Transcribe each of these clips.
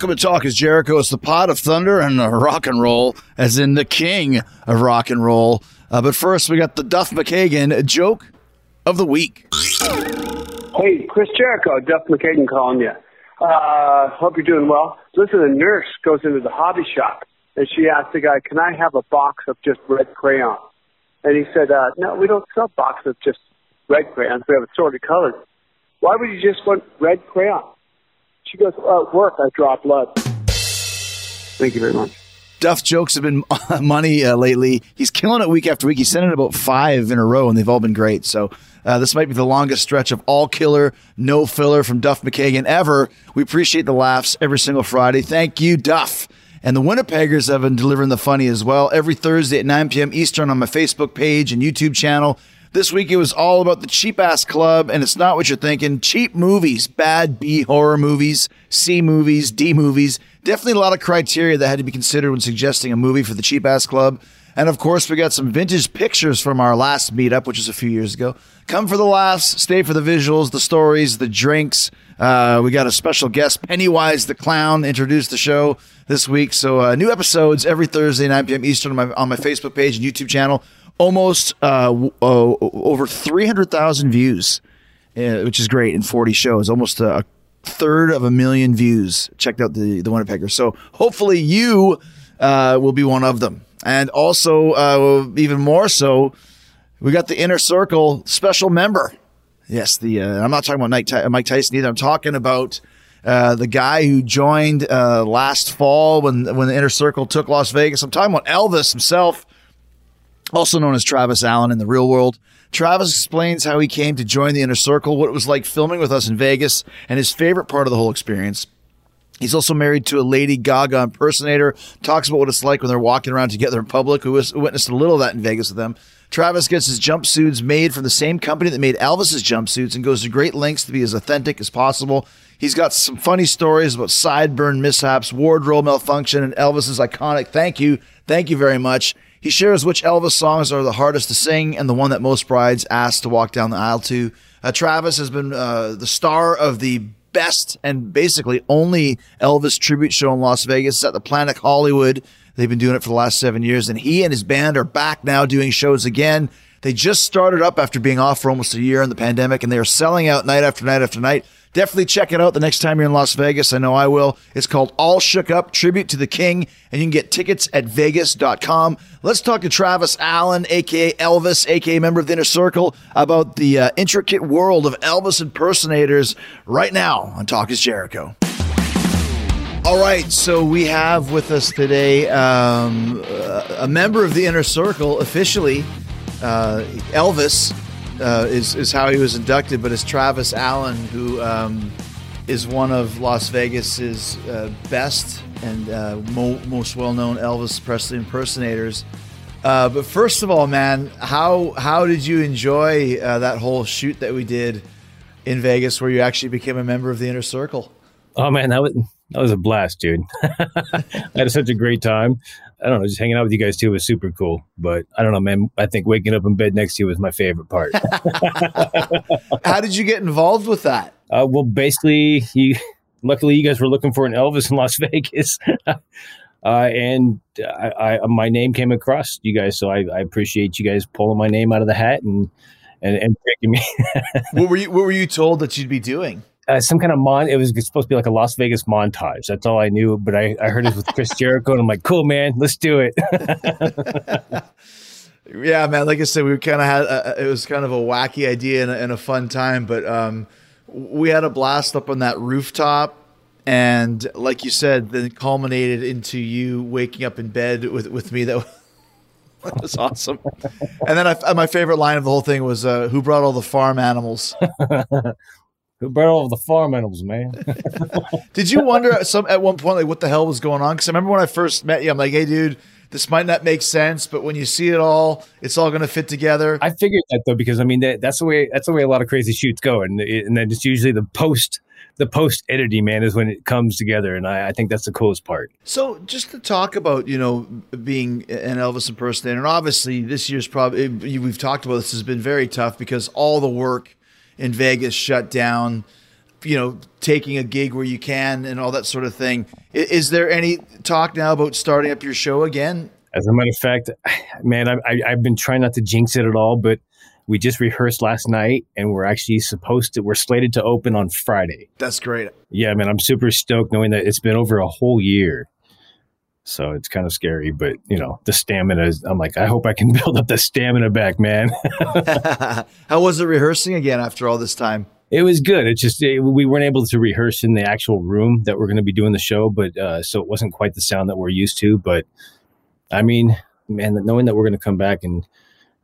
Welcome to Talk is Jericho. It's the pot of thunder and rock and roll, as in the king of rock and roll. Uh, but first, we got the Duff McKagan joke of the week. Hey, Chris Jericho, Duff McKagan calling you. Uh, hope you're doing well. Listen, a nurse goes into the hobby shop and she asked the guy, "Can I have a box of just red crayons?" And he said, uh, "No, we don't sell boxes of just red crayons. We have assorted colors. Why would you just want red crayon?" She goes, uh, "At work, I draw blood." Thank you very much. Duff jokes have been money uh, lately. He's killing it week after week. He's sending about five in a row, and they've all been great. So uh, this might be the longest stretch of all killer, no filler from Duff McKagan ever. We appreciate the laughs every single Friday. Thank you, Duff. And the Winnipeggers have been delivering the funny as well every Thursday at 9 p.m. Eastern on my Facebook page and YouTube channel. This week it was all about the Cheap Ass Club, and it's not what you're thinking. Cheap movies, bad B horror movies, C movies, D movies. Definitely a lot of criteria that had to be considered when suggesting a movie for the Cheap Ass Club. And of course, we got some vintage pictures from our last meetup, which was a few years ago. Come for the laughs, stay for the visuals, the stories, the drinks. Uh, we got a special guest, Pennywise the Clown, introduced the show this week. So uh, new episodes every Thursday, 9 p.m. Eastern on my, on my Facebook page and YouTube channel almost uh, uh, over 300,000 views, uh, which is great in 40 shows, almost a third of a million views checked out the, the Winnipegger. So hopefully you uh, will be one of them. And also, uh, even more so, we got the Inner Circle special member. Yes, the uh, I'm not talking about Mike, Mike Tyson either. I'm talking about the guy who joined last fall when when the Inner Circle took Las Vegas. I'm talking about Elvis himself also known as Travis Allen in the real world. Travis explains how he came to join the inner circle, what it was like filming with us in Vegas, and his favorite part of the whole experience. He's also married to a Lady Gaga impersonator, talks about what it's like when they're walking around together in public, who witnessed a little of that in Vegas with them. Travis gets his jumpsuits made from the same company that made Elvis's jumpsuits and goes to great lengths to be as authentic as possible. He's got some funny stories about sideburn mishaps, wardrobe malfunction, and Elvis's iconic thank you, thank you very much. He shares which Elvis songs are the hardest to sing and the one that most brides ask to walk down the aisle to. Uh, Travis has been uh, the star of the best and basically only Elvis tribute show in Las Vegas at the Planet Hollywood. They've been doing it for the last seven years, and he and his band are back now doing shows again. They just started up after being off for almost a year in the pandemic, and they are selling out night after night after night. Definitely check it out the next time you're in Las Vegas. I know I will. It's called All Shook Up Tribute to the King, and you can get tickets at vegas.com. Let's talk to Travis Allen, aka Elvis, aka member of the Inner Circle, about the uh, intricate world of Elvis impersonators right now on Talk is Jericho. All right, so we have with us today um, a member of the Inner Circle officially, uh, Elvis uh, is is how he was inducted, but it's Travis Allen who um, is one of Las Vegas's uh, best and uh, mo- most well known Elvis Presley impersonators. Uh, but first of all, man, how how did you enjoy uh, that whole shoot that we did in Vegas, where you actually became a member of the inner circle? Oh man, that was that was a blast, dude. I had such a great time. I don't know, just hanging out with you guys too was super cool. But I don't know, man. I think waking up in bed next to you was my favorite part. How did you get involved with that? Uh, well, basically, you. Luckily, you guys were looking for an Elvis in Las Vegas, uh, and I, I, my name came across you guys. So I, I, appreciate you guys pulling my name out of the hat and and, and picking me. what were you What were you told that you'd be doing? Uh, some kind of mon. It was supposed to be like a Las Vegas montage. That's all I knew. But I, I heard it with Chris Jericho, and I'm like, cool, man, let's do it. yeah, man. Like I said, we kind of had a, it was kind of a wacky idea and a, and a fun time, but um, we had a blast up on that rooftop. And like you said, then culminated into you waking up in bed with, with me. That that was awesome. And then I, my favorite line of the whole thing was, uh, "Who brought all the farm animals?" Who brought all the farm animals, man? Did you wonder some at one point like what the hell was going on? Because I remember when I first met you, I'm like, hey, dude, this might not make sense, but when you see it all, it's all going to fit together. I figured that though because I mean that, that's the way that's the way a lot of crazy shoots go, and and then it's usually the post the post editing man is when it comes together, and I, I, think that's the coolest part. So just to talk about you know being an Elvis impersonator, and obviously this year's probably eh, we've talked about this has been very tough because all the work in Vegas shut down. you know, taking a gig where you can and all that sort of thing. Is, is there any talk now about starting up your show again? As a matter of fact, man, I, I, I've been trying not to jinx it at all, but we just rehearsed last night and we're actually supposed to we're slated to open on friday that's great yeah man i'm super stoked knowing that it's been over a whole year so it's kind of scary but you know the stamina is i'm like i hope i can build up the stamina back man how was it rehearsing again after all this time it was good it's just it, we weren't able to rehearse in the actual room that we're going to be doing the show but uh, so it wasn't quite the sound that we're used to but i mean man knowing that we're going to come back and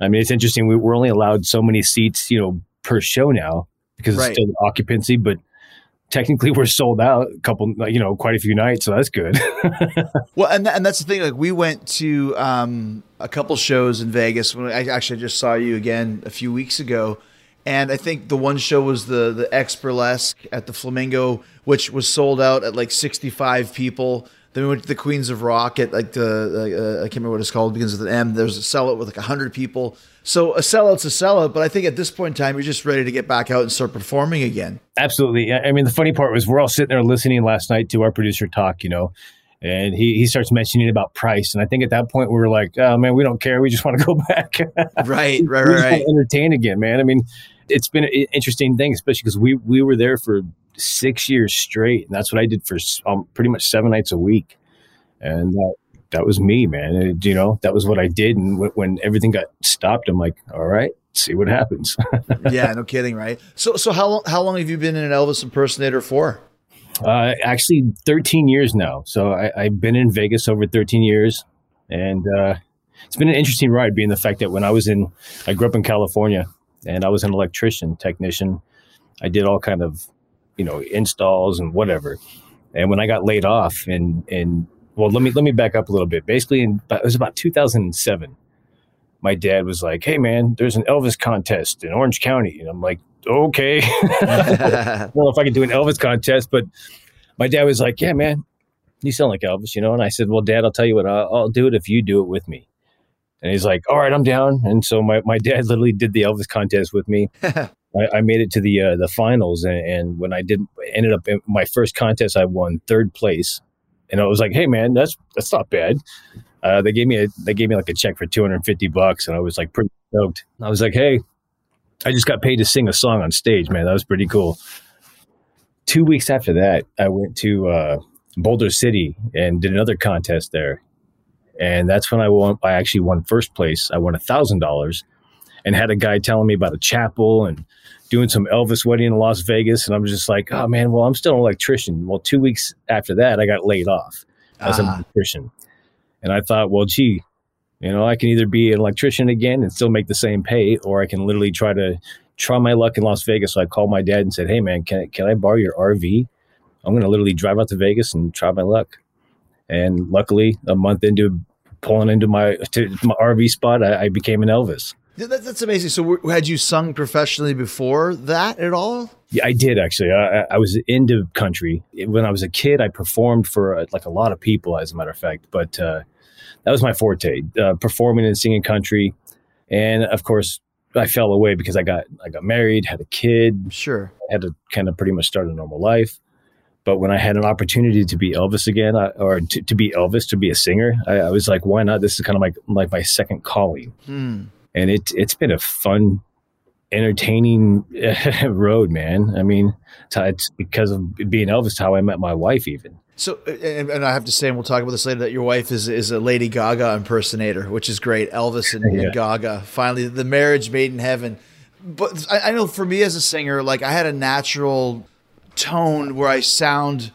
I mean, it's interesting. We, are only allowed so many seats, you know, per show now because right. it's still occupancy, but technically we're sold out a couple, you know, quite a few nights. So that's good. well, and, and that's the thing. Like we went to um, a couple shows in Vegas when I actually just saw you again a few weeks ago. And I think the one show was the the X Burlesque at the Flamingo, which was sold out at like 65 people. Then we went to the Queens of Rock at like the uh, I can't remember what it's called begins with an M. There's a sellout with like hundred people. So a sellout's a sellout, but I think at this point in time, you're just ready to get back out and start performing again. Absolutely. I mean, the funny part was we're all sitting there listening last night to our producer talk, you know, and he, he starts mentioning about price. And I think at that point we were like, oh man, we don't care. We just want to go back. right, right, right, right. Entertain again, man. I mean, it's been an interesting thing, especially because we we were there for six years straight, and that's what I did for um, pretty much seven nights a week, and that that was me, man. It, you know, that was what I did, and w- when everything got stopped, I'm like, all right, see what happens. yeah, no kidding, right? So, so how long how long have you been in an Elvis impersonator for? Uh, actually, 13 years now. So I, have been in Vegas over 13 years, and uh, it's been an interesting ride. Being the fact that when I was in, I grew up in California, and I was an electrician technician. I did all kind of, you know, installs and whatever. And when I got laid off, and and well, let me let me back up a little bit. Basically, in, it was about 2007. My dad was like, "Hey, man, there's an Elvis contest in Orange County," and I'm like, "Okay." I don't know if I can do an Elvis contest, but my dad was like, "Yeah, man, you sound like Elvis, you know." And I said, "Well, Dad, I'll tell you what, I'll, I'll do it if you do it with me." And he's like, all right, I'm down. And so my, my dad literally did the Elvis contest with me. I, I, made it to the uh, the finals, and, and, when I did, ended up in my first contest, I won third place, and I was like, "Hey, man, that's that's not bad." Uh, they gave me a they gave me like a check for two hundred and fifty bucks, and I was like pretty stoked. I was like, "Hey, I just got paid to sing a song on stage, man. That was pretty cool." Two weeks after that, I went to uh, Boulder City and did another contest there, and that's when I won. I actually won first place. I won a thousand dollars, and had a guy telling me about a chapel and doing some Elvis wedding in Las Vegas. And I'm just like, oh man, well I'm still an electrician. Well, two weeks after that, I got laid off as uh-huh. an electrician, and I thought, well, gee, you know, I can either be an electrician again and still make the same pay, or I can literally try to try my luck in Las Vegas. So I called my dad and said, hey man, can can I borrow your RV? I'm going to literally drive out to Vegas and try my luck. And luckily, a month into pulling into my to my RV spot, I, I became an Elvis. That, that's amazing. So, had you sung professionally before that at all? Yeah, I did actually. I, I was into country when I was a kid. I performed for uh, like a lot of people, as a matter of fact. But uh, that was my forte, uh, performing and singing country. And of course, I fell away because I got I got married, had a kid. Sure, I had to kind of pretty much start a normal life. But when I had an opportunity to be Elvis again, I, or to, to, be Elvis, to be a singer, I, I, was like, why not? This is kind of like like my second calling, hmm. And it it's been a fun, entertaining road, man. I mean, it's because of being Elvis, how I met my wife, even. So, and, and, I have to say, and we'll talk about this later, that your wife is is a Lady Gaga impersonator, which is great. Elvis and, yeah. and Gaga, finally, the marriage made in heaven. But I, I know for me as a singer, like I had a natural tone where I sound.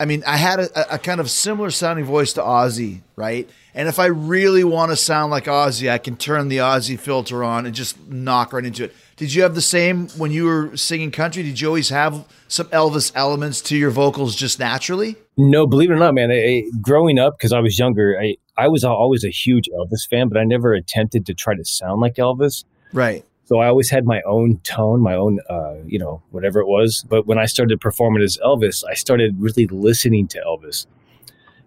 I mean, I had a, a, kind of similar sounding voice to Ozzy, right? And if I really want to sound like Ozzy, I can turn the Ozzy filter on and just knock right into it. Did you have the same when you were singing country? Did you always have some Elvis elements to your vocals just naturally? No, believe it or not, man. I, growing up, because I was younger, I, I was always a huge Elvis fan, but I never attempted to try to sound like Elvis. Right. So I always had my own tone, my own, uh, you know, whatever it was. But when I started performing as Elvis, I started really listening to Elvis,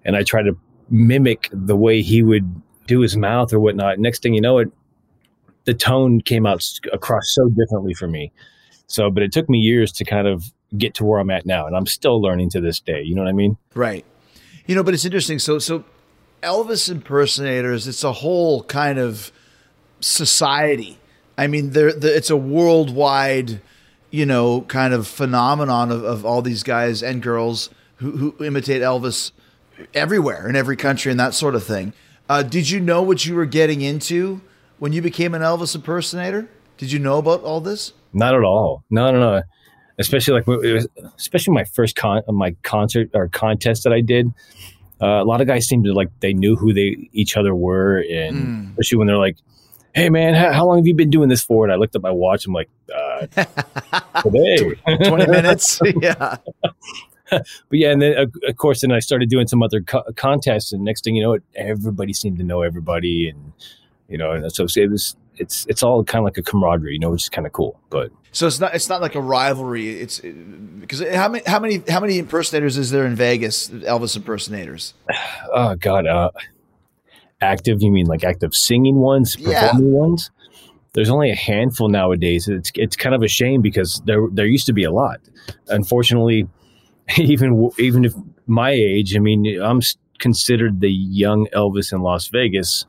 and I tried to mimic the way he would do his mouth or whatnot. Next thing you know, it the tone came out across so differently for me, So, but it took me years to kind of get to where I'm at now, and I'm still learning to this day. You know what I mean? Right. You know, but it's interesting. So, so Elvis impersonators, it's a whole kind of society. I mean, there, the, it's a worldwide, you know, kind of phenomenon of, of all these guys and girls who, who imitate Elvis everywhere in every country and that sort of thing. Uh, did you know what you were getting into when you became an Elvis impersonator? Did you know about all this? Not at all. No, no, no. Especially like, was, especially my first con, my concert or contest that I did. Uh, a lot of guys seemed to like they knew who they each other were, and mm. especially when they're like, "Hey, man, how, how, long have you been doing this for?" And I looked at my watch. I'm like, uh, "Today, twenty minutes." yeah. but yeah, and then of course, then I started doing some other co- contests, and next thing you know, everybody seemed to know everybody, and you know, and so it was it's it's all kind of like a camaraderie, you know, which is kind of cool. But so it's not it's not like a rivalry. It's because how many how many how many impersonators is there in Vegas? Elvis impersonators. Oh God, uh, active? You mean like active singing ones, performing yeah. ones? There's only a handful nowadays. It's it's kind of a shame because there there used to be a lot. Unfortunately, even even if my age, I mean, I'm considered the young Elvis in Las Vegas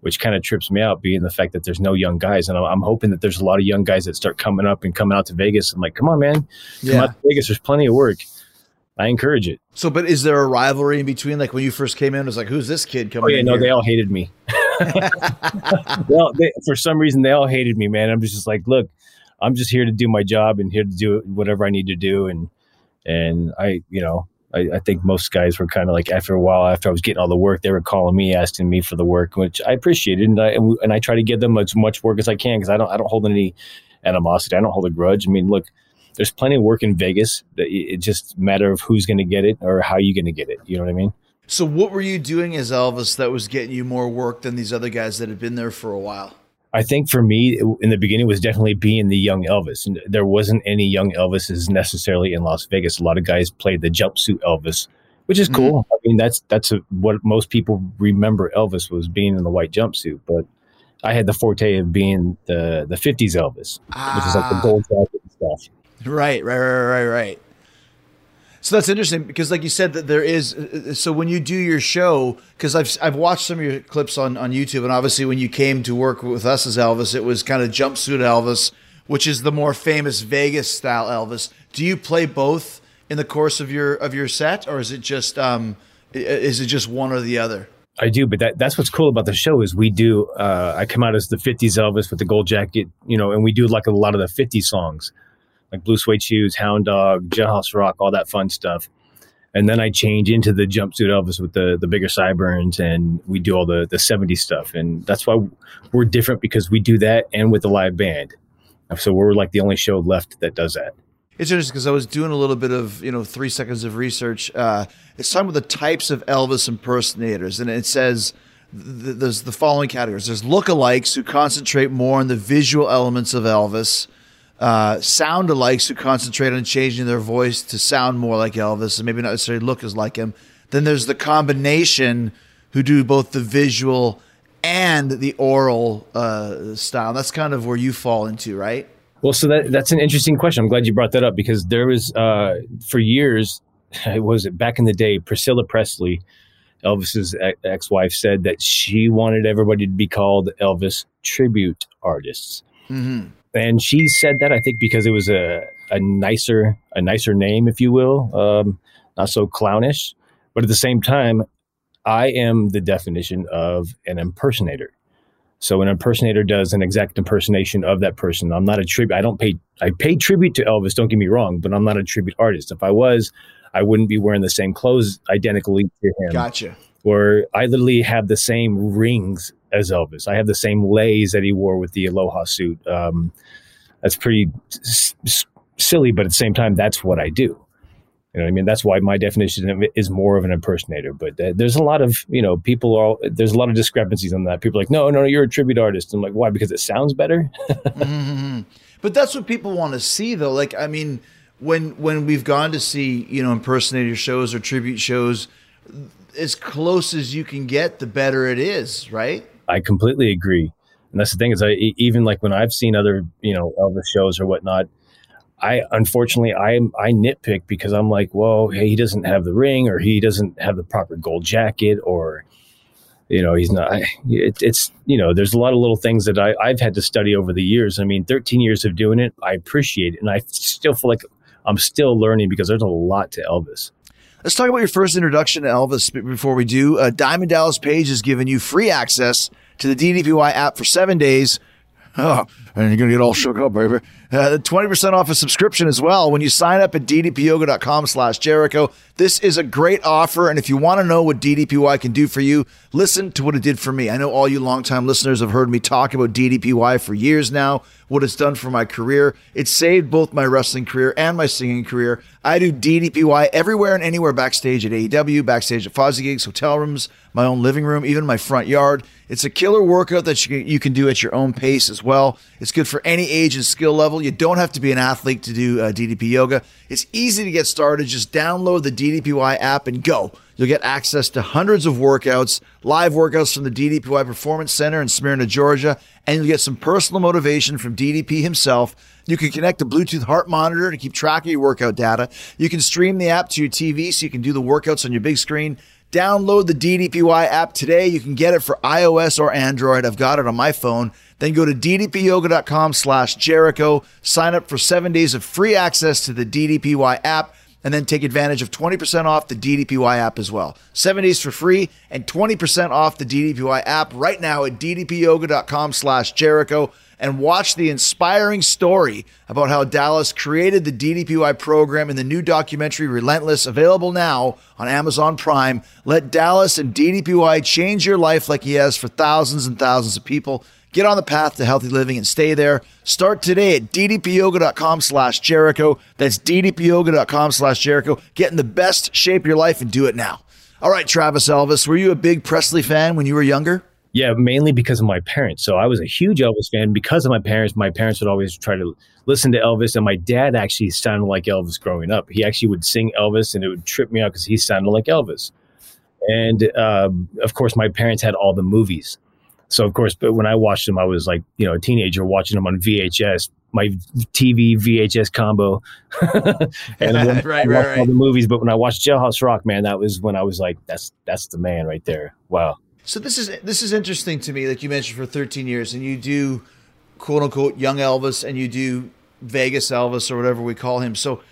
which kind of trips me out, being the fact that there's no young guys. And I'm, I'm, hoping that there's a lot of young guys that start coming up and coming out to Vegas. I'm like, come on, man, come yeah. out to Vegas. There's plenty of work. I encourage it. So, but is there a rivalry in between? Like when you first came in, it was like, who's this kid coming? Oh yeah, no, here? they all hated me. well, they, for some reason, they all hated me, man. I'm just like, look, I'm just here to do my job and here to do whatever I need to do, and and I, you know, I, I, think most guys were kind of like after a while, after I was getting all the work, they were calling me, asking me for the work, which I appreciated, and I and I try to give them as much work as I can because I don't I don't hold any animosity, I don't hold a grudge. I mean, look, there's plenty of work in Vegas. That it just matter of who's going to get it or how you're going to get it. You know what I mean? So, what were you doing as Elvis that was getting you more work than these other guys that had been there for a while? I think for me in the beginning was definitely being the young Elvis. And there wasn't any young Elvises necessarily in Las Vegas. A lot of guys played the jumpsuit Elvis, which is cool. Mm-hmm. I mean, that's that's a, what most people remember Elvis was being in the white jumpsuit. But I had the forte of being the the '50s Elvis, ah. which is like the ah. gold jacket and stuff. Right, right, right, right, right. So that's interesting because, like you said, that there is. So when you do your show, because I've I've watched some of your clips on on YouTube, and obviously when you came to work with us as Elvis, it was kind of jumpsuit Elvis, which is the more famous Vegas style Elvis. Do you play both in the course of your of your set, or is it just um is it just one or the other? I do, but that, that's what's cool about the show is we do. Uh, I come out as the '50s Elvis with the gold jacket, you know, and we do like a lot of the '50s songs like Blue Suede Shoes, Hound Dog, Jailhouse Rock, all that fun stuff. And then I change into the jumpsuit Elvis with the the bigger sideburns, and we do all the the '70s stuff. And that's why we're different because we do that and with the live band. So we're like the only show left that does that. It's interesting because I was doing a little bit of you know three seconds of research. Uh, it's talking about the types of Elvis impersonators, and it says th- there's the following categories. There's lookalikes who concentrate more on the visual elements of Elvis uh, sound alikes who concentrate on changing their voice to sound more like Elvis and maybe not necessarily look as like him. Then there's the combination who do both the visual and the oral uh, style. That's kind of where you fall into, right? Well, so that that's an interesting question. I'm glad you brought that up because there was uh, for years, it was back in the day, Priscilla Presley, Elvis's ex-wife, said that she wanted everybody to be called Elvis tribute artists. Mm-hmm and she said that I think because it was a a nicer a nicer name, if you will, um, not so clownish. But at the same time, I am the definition of an impersonator. So an impersonator does an exact impersonation of that person. I'm not a tribute. I don't pay. I pay tribute to Elvis. Don't get me wrong, but I'm not a tribute artist. If I was, I wouldn't be wearing the same clothes identically to him. Gotcha. Or I literally have the same rings as Elvis. I have the same leis that he wore with the Aloha suit. Um, that's pretty s- s- silly, but at the same time, that's what I do. You know what I mean? That's why my definition is more of an impersonator. But there's a lot of, you know, people are, there's a lot of discrepancies on that. People are like, no, no, you're a tribute artist. I'm like, why? Because it sounds better. mm-hmm. But that's what people want to see, though. Like, I mean, when when we've gone to see, you know, impersonator shows or tribute shows, as close as you can get, the better it is, right? I completely agree. And that's the thing is, I even like when I've seen other you know Elvis shows or whatnot, I unfortunately I I nitpick because I'm like, well, hey, he doesn't have the ring, or he doesn't have the proper gold jacket, or you know, he's not. It, it's you know, there's a lot of little things that I I've had to study over the years. I mean, 13 years of doing it, I appreciate it, and I still feel like I'm still learning because there's a lot to Elvis. Let's talk about your first introduction to Elvis before we do. Uh, Diamond Dallas Page has given you free access to the DDPY app for seven days. Oh, and you're going to get all shook up, baby. Uh, 20% off a subscription as well when you sign up at ddpyoga.com slash Jericho. This is a great offer. And if you want to know what DDPY can do for you, listen to what it did for me. I know all you longtime listeners have heard me talk about DDPY for years now, what it's done for my career. It saved both my wrestling career and my singing career. I do DDPY everywhere and anywhere backstage at AEW, backstage at Fozzy Gigs, hotel rooms, my own living room, even my front yard. It's a killer workout that you can, do at your own pace as well. It's good for any age and skill level. You don't have to be an athlete to do uh, DDP yoga. It's easy to get started. Just download the DDPY app and go. You'll get access to hundreds of workouts, live workouts from the DDPY Performance Center in Smyrna, Georgia, and you'll get some personal motivation from DDP himself. You can connect a Bluetooth heart monitor to keep track of your workout data. You can stream the app to your TV so you can do the workouts on your big screen. Download the DDPY app today. You can get it for iOS or Android. I've got it on my phone. Then go to ddpyoga.com slash Jericho. Sign up for seven days of free access to the DDPY app and then take advantage of 20% off the DDPY app as well. Seven days for free and 20% off the DDPY app right now at ddpyoga.com slash Jericho and watch the inspiring story about how Dallas created the DDPY program in the new documentary Relentless, available now on Amazon Prime. Let Dallas and DDPY change your life like he has for thousands and thousands of people. Get on the path to healthy living and stay there. Start today at ddpyoga.com slash Jericho. That's ddpyoga.com slash Jericho. Get in the best shape of your life and do it now. All right, Travis Elvis, were you a big Presley fan when you were younger? Yeah, mainly because of my parents. So I was a huge Elvis fan because of my parents. My parents would always try to listen to Elvis, and my dad actually sounded like Elvis growing up. He actually would sing Elvis, and it would trip me out because he sounded like Elvis. And um, of course, my parents had all the movies. So of course, but when I watched them, I was like, you know, a teenager watching them on VHS, my TV VHS combo, and right, right, right. all the movies. But when I watched Jailhouse Rock, man, that was when I was like, that's that's the man right there. Wow. So this is this is interesting to me. Like you mentioned, for 13 years, and you do quote unquote young Elvis, and you do Vegas Elvis or whatever we call him. So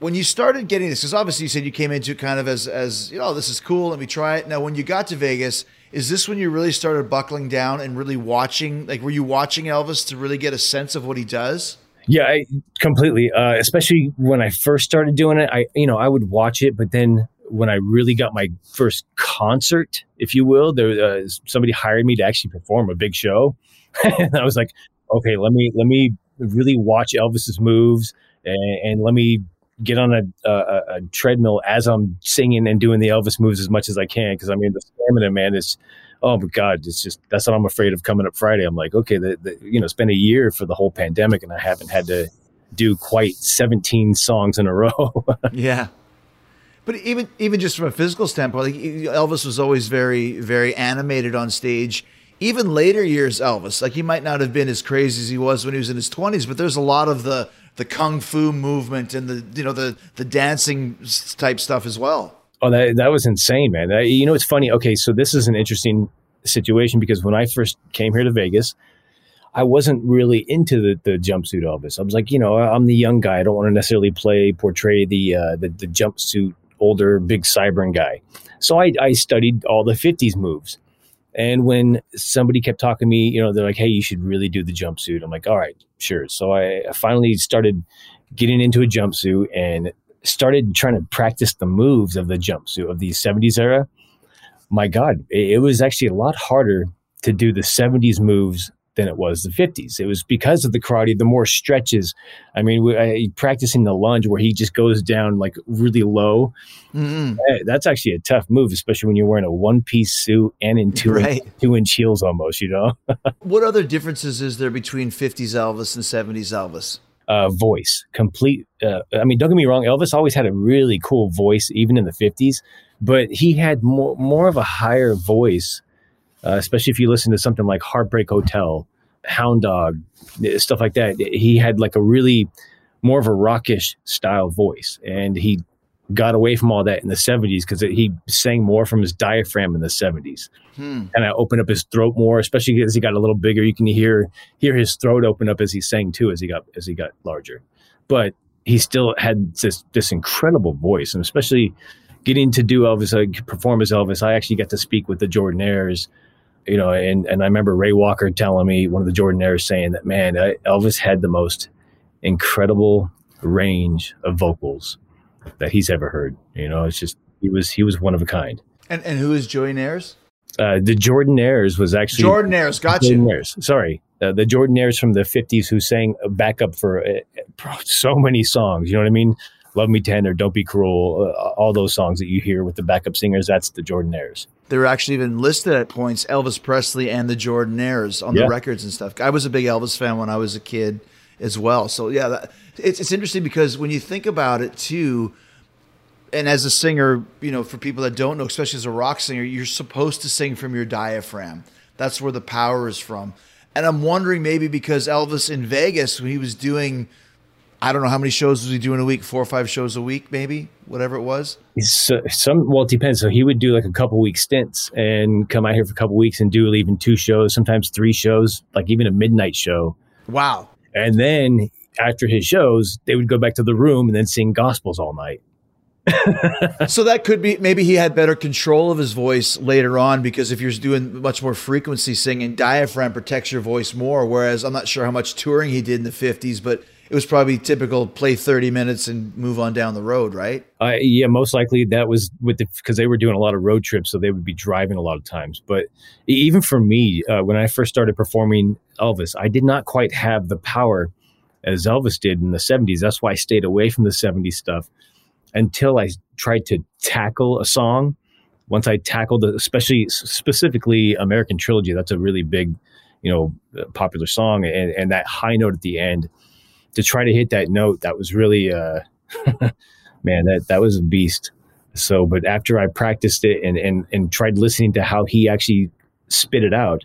when you started getting this, because obviously you said you came into kind of as as you know, this is cool. Let me try it. Now, when you got to Vegas is this when you really started buckling down and really watching? Like, were you watching Elvis to really get a sense of what he does? Yeah, I, completely. Uh, especially when I first started doing it, I you know I would watch it, but then when I really got my first concert, if you will, there uh, somebody hired me to actually perform a big show, and I was like, okay, let me let me really watch Elvis's moves and, and let me get on a, a, a, treadmill as I'm singing and doing the Elvis moves as much as I can because I mean the stamina, man, is oh my god, it's just that's what I'm afraid of coming up Friday. I'm like, okay, the, the, you know, it's been a year for the whole pandemic and I haven't had to do quite 17 songs in a row. yeah. But even even just from a physical standpoint, like Elvis was always very very animated on stage. Even later years, Elvis, like he might not have been as crazy as he was when he was in his 20s, but there's a lot of the the kung fu movement and the you know the the dancing type stuff as well. Oh, that that was insane, man. That, you know, it's funny. Okay, so this is an interesting situation because when I first came here to Vegas, I wasn't really into the, the jumpsuit Elvis. I was like, you know, I'm the young guy. I don't want to necessarily play portray the uh, the, the jumpsuit older big cybern guy. So I, I studied all the 50s moves. And when somebody kept talking to me, you know, they're like, hey, you should really do the jumpsuit. I'm like, all right, sure. So I finally started getting into a jumpsuit and started trying to practice the moves of the jumpsuit of the 70s era. My God, it was actually a lot harder to do the 70s moves than it was the 50s. It was because of the karate, the more stretches. I mean, we, I, practicing the lunge where he just goes down like really low. Mm-hmm. That's actually a tough move, especially when you're wearing a one piece suit and in two, right. inch, two inch heels almost, you know? what other differences is there between 50s Elvis and 70s Elvis? Uh, voice, complete. Uh, I mean, don't get me wrong. Elvis always had a really cool voice, even in the 50s, but he had more, more of a higher voice uh, especially if you listen to something like Heartbreak Hotel, Hound Dog, stuff like that. He had like a really more of a rockish style voice. And he got away from all that in the 70s because he sang more from his diaphragm in the 70s. Hmm. And I opened up his throat more, especially as he got a little bigger. You can hear hear his throat open up as he sang too, as he got as he got larger. But he still had this this incredible voice, and especially getting to do Elvis, uh, perform as Elvis. I actually got to speak with the Jordanaires, you know, and and I remember Ray Walker telling me one of the Jordanaires saying that man, Elvis had the most incredible range of vocals that he's ever heard. You know, it's just he was he was one of a kind. And and who is Jordanaires? Uh, the Jordanaires was actually Jordanaires. Got you. Jordanaires. Sorry, uh, the Jordanaires from the '50s who sang backup for uh, so many songs. You know what I mean? Love Me Tender, Don't Be Cruel, uh, all those songs that you hear with the backup singers. That's the Jordanaires. They were actually even listed at points Elvis Presley and the Jordanaires on yeah. the records and stuff. I was a big Elvis fan when I was a kid as well. So yeah, that, it's it's interesting because when you think about it too and as a singer, you know, for people that don't know, especially as a rock singer, you're supposed to sing from your diaphragm. That's where the power is from. And I'm wondering maybe because Elvis in Vegas, when he was doing, I don't know how many shows was he doing a week, four or five shows a week, maybe, whatever it was. So, some well, it depends. So he would do like a couple week stints and come out here for a couple weeks and do even two shows, sometimes three shows, like even a midnight show. Wow. And then after his shows, they would go back to the room and then sing gospels all night. so that could be maybe he had better control of his voice later on because if you're doing much more frequency singing, diaphragm protects your voice more. Whereas I'm not sure how much touring he did in the 50s, but it was probably typical play 30 minutes and move on down the road, right? Uh, yeah, most likely that was with the because they were doing a lot of road trips, so they would be driving a lot of times. But even for me, uh, when I first started performing Elvis, I did not quite have the power as Elvis did in the 70s. That's why I stayed away from the 70s stuff until I tried to tackle a song. Once I tackled, especially specifically American Trilogy, that's a really big, you know, popular song, and, and that high note at the end. To try to hit that note, that was really, uh, man, that that was a beast. So, but after I practiced it and and and tried listening to how he actually spit it out,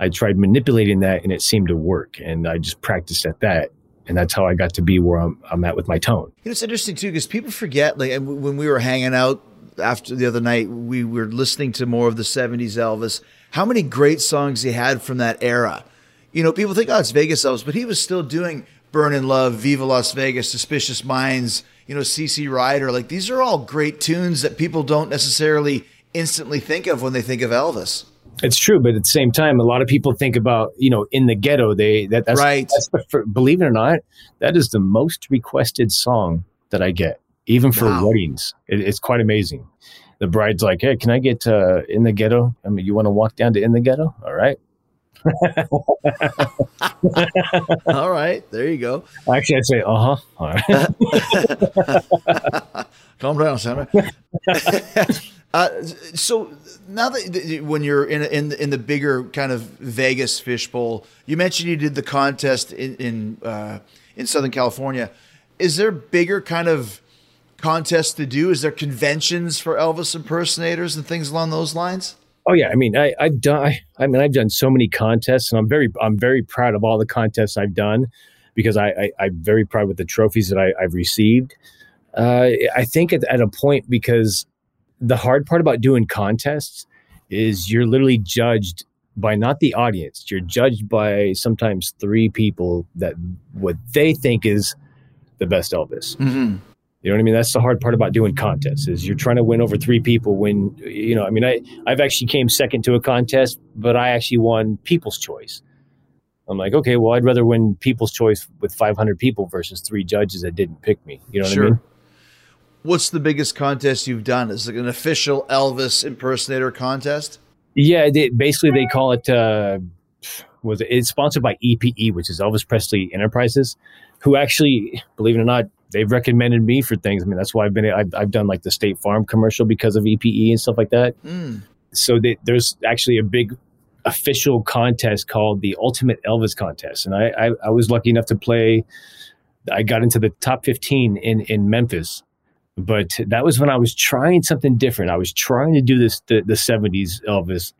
I tried manipulating that, and it seemed to work. And I just practiced at that, and that's how I got to be where I'm, I'm at with my tone. You know, it's interesting too because people forget. Like when we were hanging out after the other night, we were listening to more of the '70s Elvis. How many great songs he had from that era? You know, people think, oh, it's Vegas Elvis, but he was still doing "Burning Love," "Viva Las Vegas," "Suspicious Minds." You know, CC Rider. Like these are all great tunes that people don't necessarily instantly think of when they think of Elvis. It's true, but at the same time, a lot of people think about you know in the ghetto. They that that's right. That's the, believe it or not, that is the most requested song that I get, even for wow. weddings. It, it's quite amazing. The bride's like, "Hey, can I get uh, in the ghetto? I mean, you want to walk down to in the ghetto? All right." All right, there you go. Actually, I'd say, "Uh huh." All right. Calm down, Sandra. Uh, so now that when you're in in in the bigger kind of Vegas fishbowl, you mentioned you did the contest in in uh, in Southern California. Is there bigger kind of contests to do? Is there conventions for Elvis impersonators and things along those lines? Oh yeah, I mean, I, I've done. I, I mean, I've done so many contests, and I'm very, I'm very proud of all the contests I've done because I, I am very proud with the trophies that I, have received. Uh, I think at, at a point because the hard part about doing contests is you're literally judged by not the audience. You're judged by sometimes three people that what they think is the best Elvis. Mm-hmm. You know what I mean? That's the hard part about doing contests is you're trying to win over three people when, you know, I mean, I, I've actually came second to a contest, but I actually won people's choice. I'm like, okay, well, I'd rather win people's choice with 500 people versus three judges that didn't pick me. You know what sure. I mean? What's the biggest contest you've done? Is it an official Elvis impersonator contest? Yeah, they, basically they call it. Uh, was it, it's sponsored by EPE, which is Elvis Presley Enterprises, who actually, believe it or not, they've recommended me for things. I mean, that's why I've been. I've, I've done like the State Farm commercial because of EPE and stuff like that. Mm. So they, there's actually a big official contest called the Ultimate Elvis Contest, and I, I, I was lucky enough to play. I got into the top 15 in in Memphis but that was when I was trying something different. I was trying to do this the, the 70s Elvis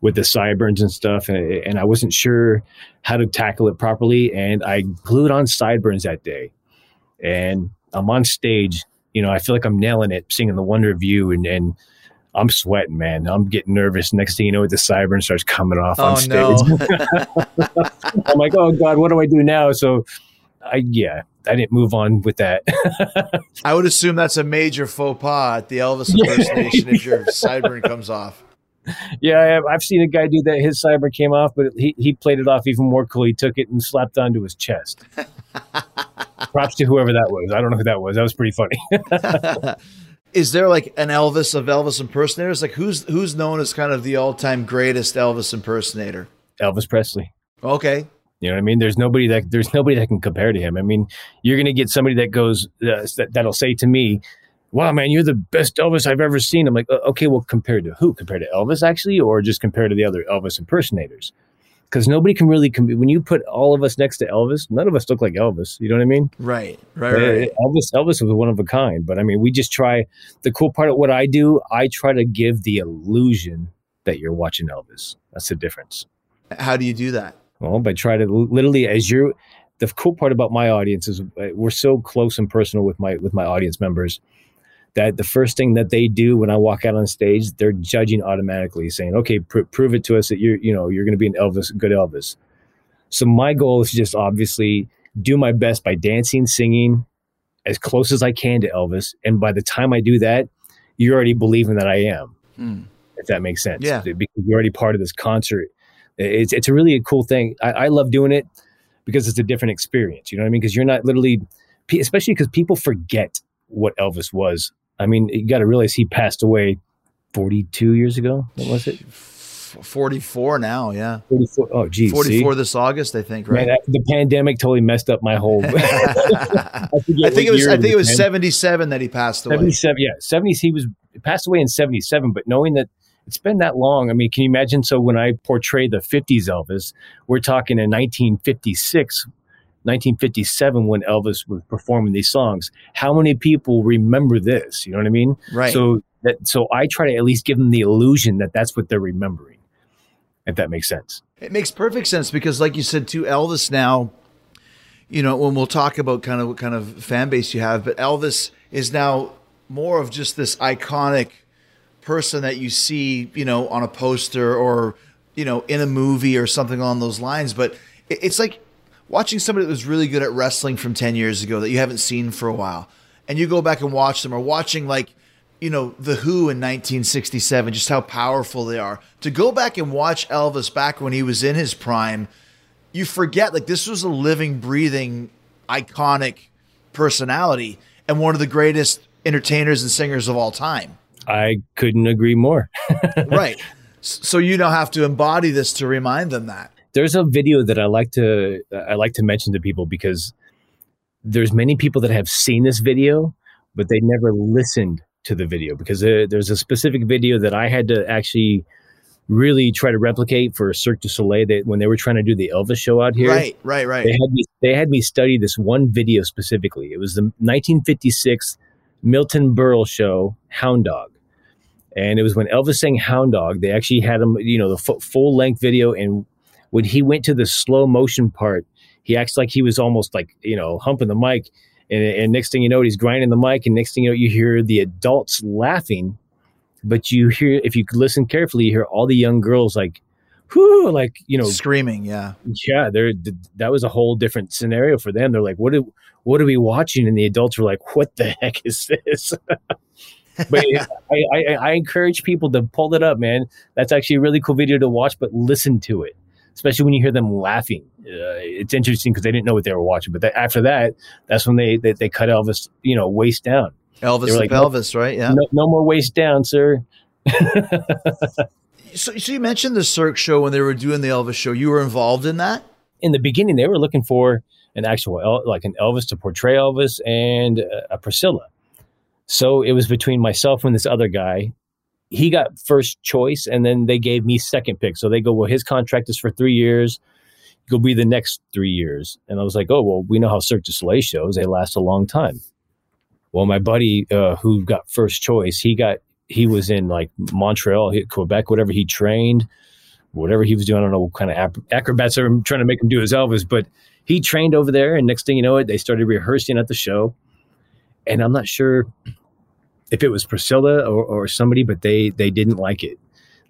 with the sideburns and stuff, and, and I wasn't sure how to tackle it properly. And I glued on sideburns that day. And I'm on stage. You know, I feel like I'm nailing it, singing "The Wonder of You," and and I'm sweating, man. I'm getting nervous. Next thing you know, the siren starts coming off on Oh, stage. no. I'm like, oh god, what do I do now? So, I yeah, I didn't move on with that. I would assume that's a major faux pas at the Elvis impersonation if your sideburn comes off. yeah, I have, I've seen a guy do that. His cyber came off, but he he played it off even more cool. He took it and slapped onto his chest. Props to whoever that was. I don't know who that was. That was pretty funny. Is there like an Elvis of Elvis impersonators? Like who's who's known as kind of the all time greatest Elvis impersonator? Elvis Presley. Okay. You know what I mean? There's nobody that there's nobody that can compare to him. I mean, you're going to get somebody that goes uh, that, that'll say to me, "Wow, man, you're the best Elvis I've ever seen." I'm like, "Uh, "Okay, well, compared to who? Compared to Elvis, actually, or just compared to the other Elvis impersonators?" Because nobody can really com- when you put all of us next to Elvis, none of us look like Elvis. You know what I mean? Right. Right. Right. Elvis Elvis was one of a kind, but I mean, we just try. The cool part of what I do, I try to give the illusion that you're watching Elvis. That's the difference. How do you do that? Well, by try to literally as you're the cool part about my audience is uh, we're so close and personal with my with my audience members that the first thing that they do when I walk out on stage, they're judging automatically, saying, "Okay, pr- prove it to us that you're you know you're going to be an Elvis, good Elvis." So my goal is just obviously do my best by dancing, singing as close as I can to Elvis, and by the time I do that, you're already believing that I am. Hmm. If that makes sense, Yeah. because you're already part of this concert. It's it's a really a cool thing. I, I love doing it because it's a different experience. You know what I mean? Because you're not literally, especially because people forget what Elvis was. I mean, you got to realize he passed away 42 years ago. What was it? 44 now. Yeah. 44. Oh, geez. 44 this August, I think. See? Man, Right. the pandemic totally messed up my whole. I I, think it was. I think it was man. 77 that he passed away. 77 yeah 70s he was he passed away in 77 but knowing that it's been that long i mean can you imagine so when i portray the 50s elvis we're talking in 1956 1957 when elvis was performing these songs how many people remember this you know what i mean Right. so that so i try to at least give them the illusion that that's what they're remembering if that makes sense It makes perfect sense because, like you said, to Elvis now, you know, when we'll talk about kind of what kind of fan base you have, but Elvis is now more of just this iconic person that you see, you know, on a poster or, you know, in a movie or something along those lines. But it's like watching somebody that was really good at wrestling from 10 years ago that you haven't seen for a while. And you go back and watch them or watching like, you know, The Who in 1967, just how powerful they are. To go back and watch Elvis back when he was in his prime, you forget like this was a living, breathing, iconic personality and one of the greatest entertainers and singers of all time. i couldn't agree more right. So you now have to embody this to remind them that. There's a video that I like to I like to mention to people because there's many people that have seen this video, but they never listened to the video because there, there's a specific video that I had to actually really try to replicate for Cirque du Soleil that when they were trying to do the Elvis show out here. Right, right, right. They had me they had me study this one video specifically. It was the 1956 Milton Berle show Hound Dog. And it was when Elvis sang Hound Dog, they actually had him, you know, the fu- full length video. And when he went to the slow motion part, he acts like he was almost like, you know, humping the mic. And, and next thing you know, he's grinding the mic. And next thing you know, you hear the adults laughing. But you hear, if you listen carefully, you hear all the young girls like, whoo, like, you know, Screaming, yeah. yeah, they're that was a whole different scenario for them. They're like, "What? Do, what are we watching?" And the adults were like, "What the heck is this?" but I, I, I encourage people to pull it up, man. That's actually a really cool video to watch, but listen to it, especially when you hear them laughing. Uh, it's interesting because they didn't know what they were watching. But that, after that, that's when they, they they cut Elvis, you know, waist down. Elvis They were the like, Pelvis, right? Yeah. No, no more waist down, sir. So, so you mentioned the Cirque show when they were doing the Elvis show. You were involved in that? in the beginning they were looking for an actual El- like an Elvis to portray Elvis and a, a Priscilla. So it was between myself and this other guy. He got first choice, and then they gave me second pick. So they go, well, his contract is for three years. You'll be the next three years. And I was like, oh well, we know how Cirque du Soleil shows; they last a long time. Well, my buddy uh, who got first choice, he got he was in like Montreal, Quebec, whatever. He trained whatever he was doing. I don't know what kind of acrobats are trying to make him do his Elvis, but he trained over there. And next thing you know, it they started rehearsing at the show. And I'm not sure if it was Priscilla or, or somebody, but they they didn't like it.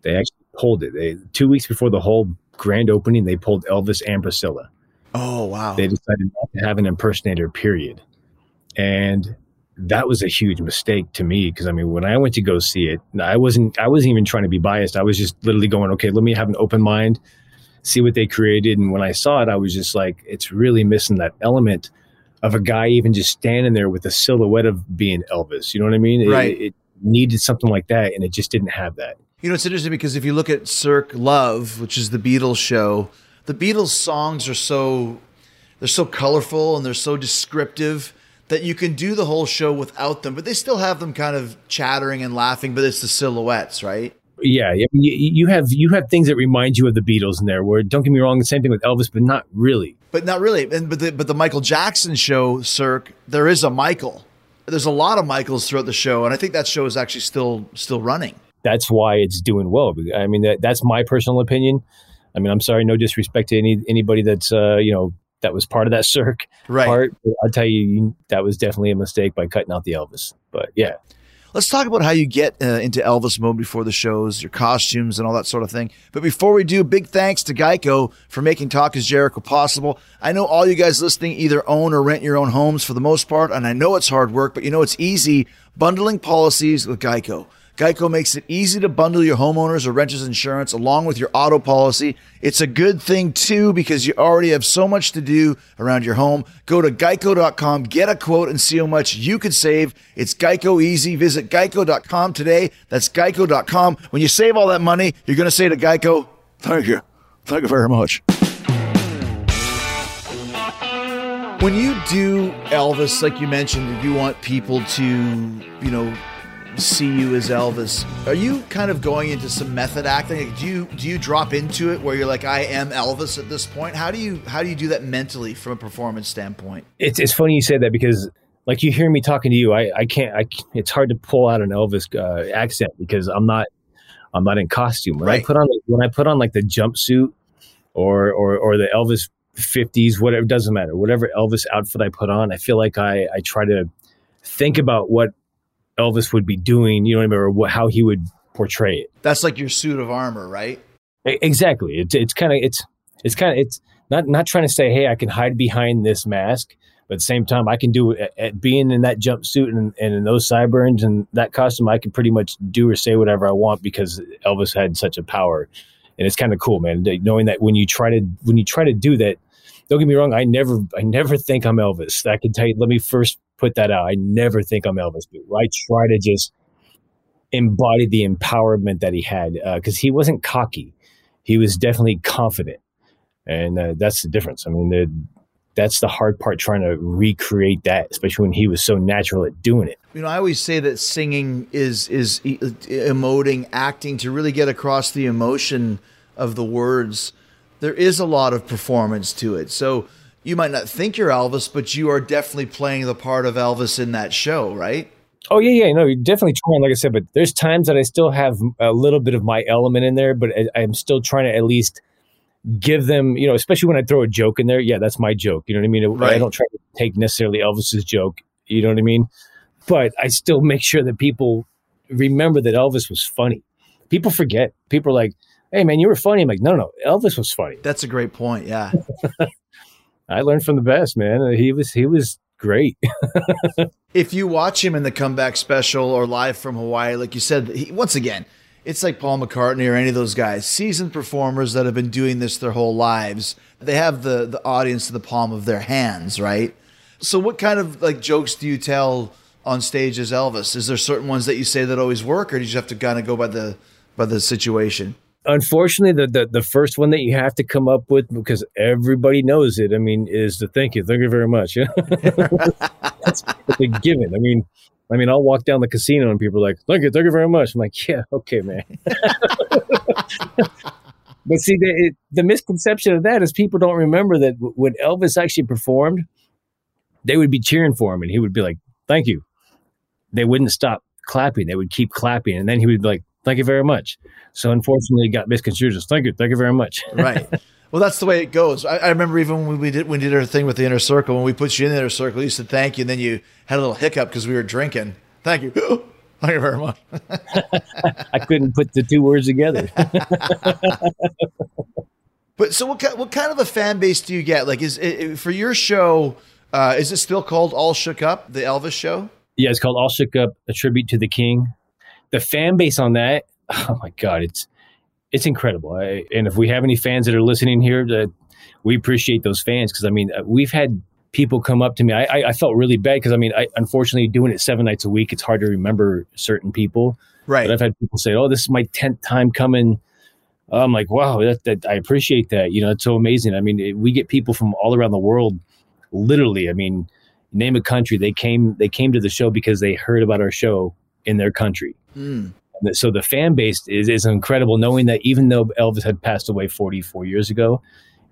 They actually pulled it. They two weeks before the whole grand opening, they pulled Elvis and Priscilla. Oh wow! They decided not to have an impersonator. Period. And that was a huge mistake to me because I mean, when I went to go see it, I wasn't I wasn't even trying to be biased. I was just literally going, okay, let me have an open mind, see what they created. And when I saw it, I was just like, it's really missing that element of a guy even just standing there with a silhouette of being Elvis. You know what I mean? Right. It, it needed something like that, and it just didn't have that. You know, it's interesting because if you look at Cirque Love, which is the Beatles show, the Beatles songs are so they're so colorful and they're so descriptive that you can do the whole show without them, but they still have them kind of chattering and laughing, but it's the silhouettes, right? Yeah, you, you have you have things that remind you of the Beatles in there. Where don't get me wrong, the same thing with Elvis, but not really. But not really. And but the but the Michael Jackson show, Cirque, there is a Michael. There's a lot of Michaels throughout the show, and I think that show is actually still still running. That's why it's doing well. I mean, that, that's my personal opinion. I mean, I'm sorry, no disrespect to any anybody that's uh, you know that was part of that Cirque right. part. I'll tell you, that was definitely a mistake by cutting out the Elvis. But yeah. Let's talk about how you get uh, into Elvis mode before the shows, your costumes, and all that sort of thing. But before we do, big thanks to Geico for making Talk is Jericho possible. I know all you guys listening either own or rent your own homes for the most part, and I know it's hard work, but you know it's easy bundling policies with Geico. Geico makes it easy to bundle your homeowners or renters insurance along with your auto policy. It's a good thing too because you already have so much to do around your home. Go to geico.com, get a quote, and see how much you could save. It's Geico easy. Visit geico.com today. That's geico.com. When you save all that money, you're going to say to Geico, thank you. Thank you very much. When you do Elvis, like you mentioned, you want people to, you know, see you as Elvis. Are you kind of going into some method acting? Like, do you do you drop into it where you're like, I am Elvis at this point? How do you how do you do that mentally from a performance standpoint? It's it's funny you say that because like you hear me talking to you, I I can't I it's hard to pull out an Elvis uh, accent because I'm not I'm not in costume. When Right. I put on when I put on like the jumpsuit or or or the Elvis 50s whatever it doesn't matter whatever Elvis outfit I put on, I feel like I I try to think about what Elvis would be doing, you know what I mean, or what, how he would portray it. That's like your suit of armor, right? Exactly. It's it's kind of it's it's kind of it's not not trying to say, hey, I can hide behind this mask, but at the same time, I can do at, at being in that jumpsuit and, and in those sideburns and that costume. I can pretty much do or say whatever I want because Elvis had such a power, and it's kind of cool, man. Knowing that when you try to when you try to do that, don't get me wrong, I never I never think I'm Elvis. I can tell you. Let me first put that out. I never think I'm Elvis. I try to just embody the empowerment that he had because he wasn't cocky. He was definitely confident, and uh, that's the difference. I mean, the, that's the hard part trying to recreate that, especially when he was so natural at doing it. You know, I always say that singing is is e- emoting, acting to really get across the emotion of the words. There is a lot of performance to it. So you might not think you're Elvis, but you are definitely playing the part of Elvis in that show, right? Oh yeah, yeah, no, you're definitely trying. Like I said, but there's times that I still have a little bit of my element in there, but I, I'm still trying to at least give them, you know, especially when I throw a joke in there. Yeah, that's my joke. You know what I mean? Right. I don't try to take necessarily Elvis's joke. You know what I mean? But I still make sure that people remember that Elvis was funny. People forget. People are like, "Hey, man, you were funny." I'm like, "No, no, Elvis was funny. That's a great point. Yeah. I learned from the best, man. Uh, he was he was great." if you watch him in the comeback special or live from Hawaii, like you said, he, once again, it's like Paul McCartney or any of those guys, seasoned performers that have been doing this their whole lives. They have the the audience in the palm of their hands, right? So, what kind of like jokes do you tell on stage as Elvis? Is there certain ones that you say that always work, or do you just have to kind of go by the by the situation? Unfortunately the, the the first one that you have to come up with because everybody knows it i mean is the thank you thank you very much. That's a given. I mean i mean i'll walk down the casino and people are like thank you thank you very much. I'm like yeah okay man. But see the, it, the misconception of that is people don't remember that when elvis actually performed they would be cheering for him and he would be like thank you. They wouldn't stop clapping. They would keep clapping and then he would be like Thank you very much. So unfortunately, it got misconstrued as thank you, thank you very much. right. Well, that's the way it goes. I, I, remember even when we did when we did our thing with the inner circle, when we put you in the inner circle, you said thank you, and then you had a little hiccup because we were drinking. Thank you. Thank you very much. I couldn't put the two words together. but so, what what kind of a fan base do you get? Like, is it, for your show? Uh, is it still called All Shook Up, the Elvis show? Yeah, it's called All Shook Up, a tribute to the King. The fan base on that, oh my god, it's it's incredible. I, and if we have any fans that are listening here, that we appreciate those fans because I mean, uh, we've had people come up to me. I, I, I felt really bad because I mean, I, unfortunately, doing it seven nights a week, it's hard to remember certain people. Right. But I've had people say, "Oh, this is my tenth time coming." I'm like, wow, that, that I appreciate that. You know, it's so amazing. I mean, it, we get people from all around the world. Literally, I mean, name a country. They came. They came to the show because they heard about our show in their country. Mm. So the fan base is, is incredible, knowing that even though Elvis had passed away 44 years ago,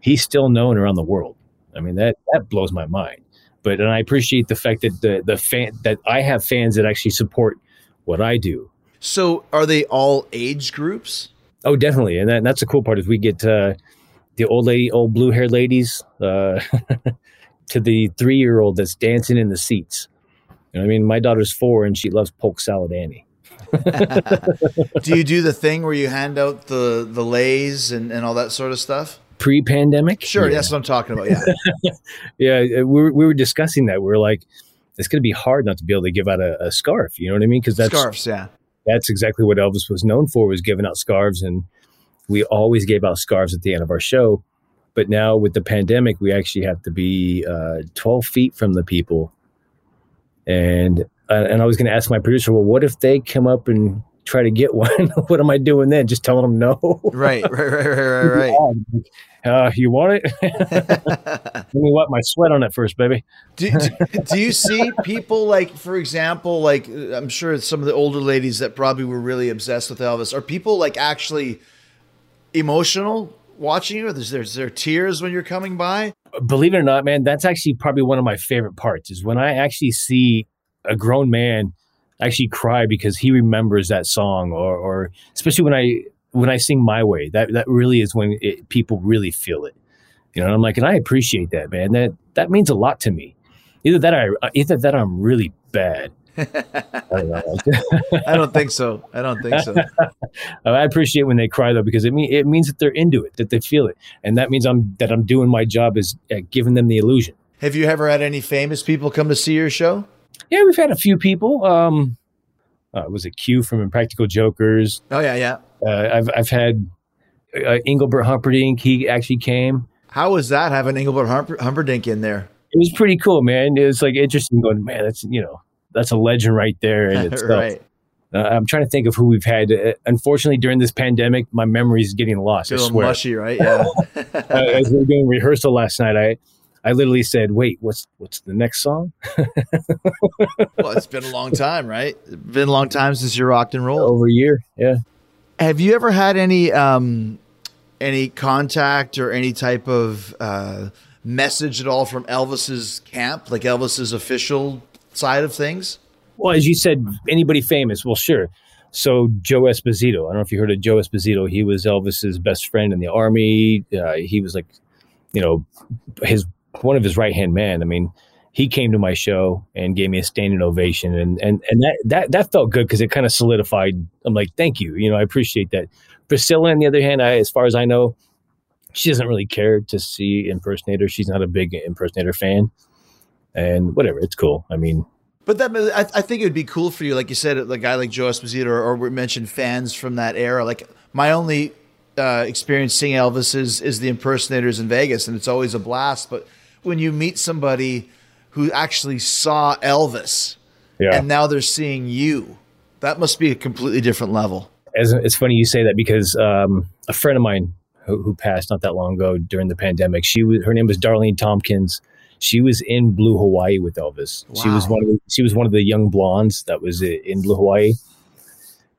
he's still known around the world. I mean, that that blows my mind. But and I appreciate the fact that the the fan that I have fans that actually support what I do. So are they all age groups? Oh, definitely, and, that, and that's the cool part is we get uh, the old lady, old blue haired ladies, uh, to the three year old that's dancing in the seats. You know I mean, my daughter's four and she loves Polk Salad Annie. do you do the thing where you hand out the the leis and, and all that sort of stuff? Pre-pandemic, sure. Yeah. That's what I'm talking about. Yeah, yeah. We were, we were discussing that. We are like, it's going to be hard not to be able to give out a, a scarf. You know what I mean? Because that's scarves. Yeah, that's exactly what Elvis was known for was giving out scarves, and we always gave out scarves at the end of our show. But now with the pandemic, we actually have to be uh, 12 feet from the people, and uh, and I was going to ask my producer, well, what if they come up and try to get one? what am I doing then? Just telling them no? right, right, right, right, right, right. Uh, you want it? Let me wipe my sweat on it first, baby. do, do, do, you see people like, for example, like I'm sure some of the older ladies that probably were really obsessed with Elvis are people like actually emotional watching you? Is there, is there tears when you're coming by? Believe it or not, man, that's actually probably one of my favorite parts is when I actually see a grown man actually cry because he remembers that song or, or especially when I when I sing my way that that really is when it, people really feel it. You know I'm like and I appreciate that man. That that means a lot to me. Either that I either that I'm really bad I, don't think so I don't think so I appreciate when they cry though because it mean it means that they're into it that they feel it and that means I'm that I'm doing my job is uh, giving them the illusion have you ever had any famous people come to see your show yeah, we've had a few people. Um, uh, was it Q from Impractical Jokers? Oh yeah, yeah. Uh, I've I've had uh, Engelbert Humperdinck. He actually came. How was that having Engelbert Humper- Humperdinck in there? It was pretty cool, man. It was like interesting. Going, man, that's you know that's a legend right there. And it's right. Uh, I'm trying to think of who we've had. Uh, unfortunately, during this pandemic, my memory is getting lost. little mushy, right? Yeah. Uh, as we were doing rehearsal last night, I I literally said, "Wait, what's what's the next song?" well, it's been a long time, right? It's been a long time since you rocked and rolled. Over a year, yeah. Have you ever had any um, any contact or any type of uh, message at all from Elvis's camp, like Elvis's official side of things? Well, as you said, anybody famous? Well, sure. So Joe Esposito, I don't know if you heard of Joe Esposito. He was Elvis's best friend in the army. Uh, he was like, you know, his one of his right hand man. I mean, he came to my show and gave me a standing ovation, and and and that that that felt good because it kind of solidified. I'm like, thank you, you know, I appreciate that. Priscilla, on the other hand, I, as far as I know, she doesn't really care to see impersonators. She's not a big impersonator fan, and whatever, it's cool. I mean, but that I, I think it would be cool for you, like you said, a guy like Joe Esposito, or, or we mentioned fans from that era. Like my only uh, experience seeing Elvis is is the impersonators in Vegas, and it's always a blast. But when you meet somebody who actually saw Elvis yeah. and now they're seeing you. That must be a completely different level. As, it's funny you say that because um, a friend of mine who, who, passed not that long ago during the pandemic, she was her name was Darlene Tompkins. She was in Blue Hawaii with Elvis. Wow. She was one of the, she was one of the young blondes that was in Blue Hawaii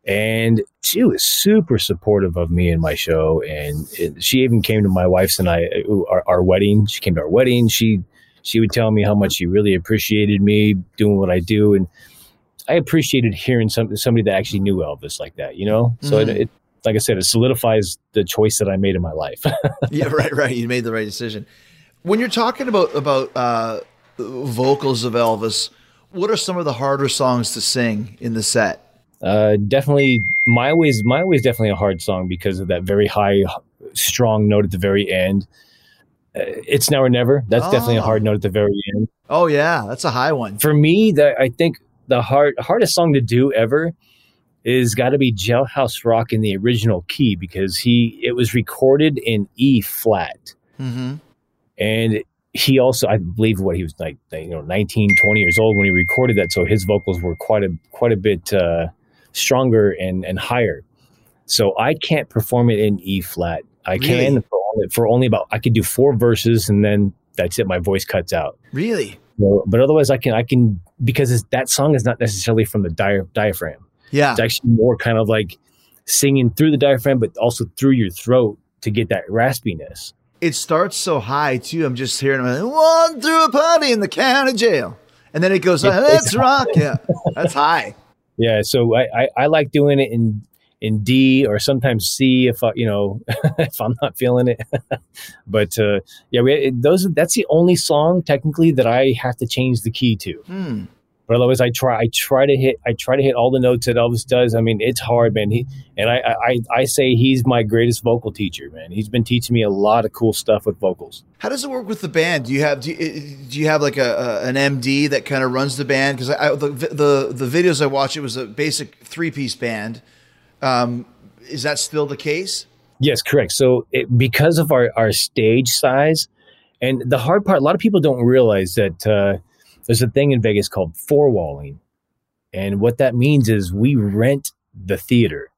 and she was super supportive of me and my show and it, she even came to my wife's and i our, our, wedding she came to our wedding she she would tell me how much she really appreciated me doing what i do and I appreciated hearing some somebody that actually knew Elvis like that, you know. So Mhm. it, it, like I said, it solidifies the choice that I made in my life. yeah, right, right. You made the right decision. When you're talking about about uh, vocals of Elvis, what are some of the harder songs to sing in the set? uh, definitely, my way is my way is definitely a hard song because of that very high, strong note at the very end. Uh, it's now or never. That's definitely a Oh. hard note at the very end. Oh yeah, that's a high one. For me, that I think the hard hardest song to do ever is got to be Jailhouse Rock in the original key because he it was recorded in E flat. Mm-hmm. And he also i believe what he was like you know 19 20 years old when he recorded that. So his vocals were quite a quite a bit uh, stronger and and higher. So i can't perform it in e flat. I Really? can for only, for only about i could do four verses and then that's it. My voice cuts out. Really? So- but otherwise i can i can because it's, that song is not necessarily from the dia- diaphragm. Yeah. it's actually more kind of like singing through the diaphragm but also through your throat to get that raspiness It starts so high too. I'm just hearing him. One through a party in the county jail, and then it goes. It's- Let's rock. Yeah, that's high. Yeah, so I, I, I like doing it in in D or sometimes C if I, you know if I'm not feeling it. but uh, yeah, we, it, those that's the only song technically that I have to change the key to. Hmm. But otherwise, I try I try to hit I try to hit all the notes that Elvis does. I mean, it's hard, man. He and I I, I say he's my greatest vocal teacher, man. He's been teaching me a lot of cool stuff with vocals. How does it work with the band? Do you have do you, do you have like a, a an MD that kind of runs the band? Because I, I the, the the videos I watched, it was a basic three piece band. Um, is that still the case? Yes, correct. So it, because of our, our stage size, and the hard part, a lot of people don't realize that uh, there's a thing in Vegas called four walling, and what that means is we rent the theater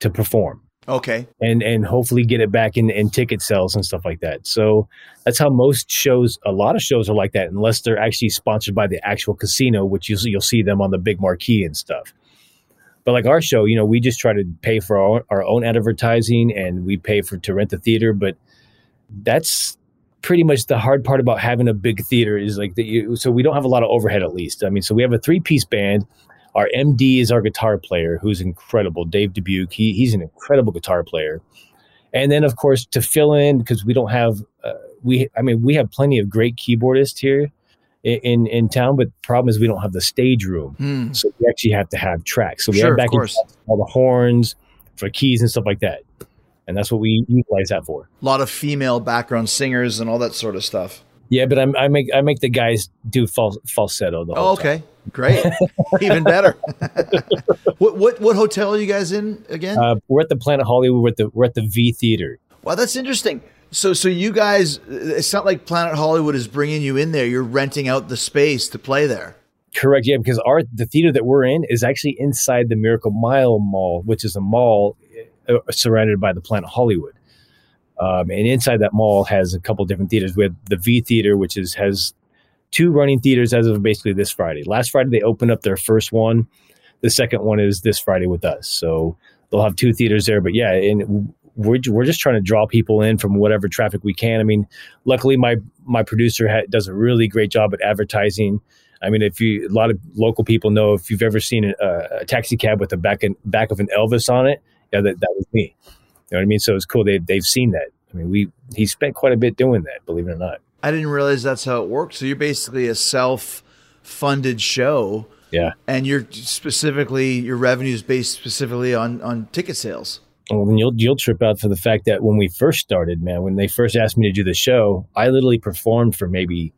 to perform Okay. and and hopefully get it back in, in ticket sales and stuff like that. So that's how most shows, a lot of shows are like that, unless they're actually sponsored by the actual casino, which usually you'll see them on the big marquee and stuff. But like our show, you know, we just try to pay for our, our own advertising and we pay for to rent the theater. But that's pretty much the hard part about having a big theater is like that. You, so we don't have a lot of overhead, at least. I mean, so we have a three piece band. Our MD is our guitar player, who's incredible, Dave Dubuque. He, he's an incredible guitar player. And then, of course, to fill in because we don't have uh, we. I mean, we have plenty of great keyboardists here in, in in town, but the problem is we don't have the stage room. Hmm. So we actually have to have tracks. So we Sure, have course. all the horns for keys and stuff like that. And that's what we utilize that for. A lot of female background singers and all that sort of stuff. Yeah, but I'm, I make I make the guys do fal- falsetto the whole Oh, time. okay. Great. Even better. what what what hotel are you guys in again? Uh, we're at the Planet Hollywood. We're at the we're at the V Theater. Wow, that's interesting. So, so you guys, it's not like Planet Hollywood is bringing you in there. You're renting out the space to play there. Correct. Yeah, because our the theater that we're in is actually inside the Miracle Mile Mall, which is a mall uh, surrounded by the Planet Hollywood. Um, and inside that mall has a couple different theaters. We have the V Theater, which is has two running theaters as of basically this Friday. Last Friday they opened up their first one. The second one is this Friday with us. So they'll have two theaters there. But yeah, and we're we're just trying to draw people in from whatever traffic we can. I mean, luckily my my producer ha- does a really great job at advertising. I mean, if you a lot of local people know if you've ever seen a, a taxi cab with the back back of an Elvis on it, yeah, that, that was me. You know what I mean? So it's cool. They they've seen that. I mean, we he spent quite a bit doing that. Believe it or not. I didn't realize that's how it works. So you're basically a self-funded show, Yeah. and you're specifically your revenue is based specifically on on ticket sales. Well, then you'll you'll trip out for the fact that when we first started, man, when they first asked me to do the show, I literally performed for maybe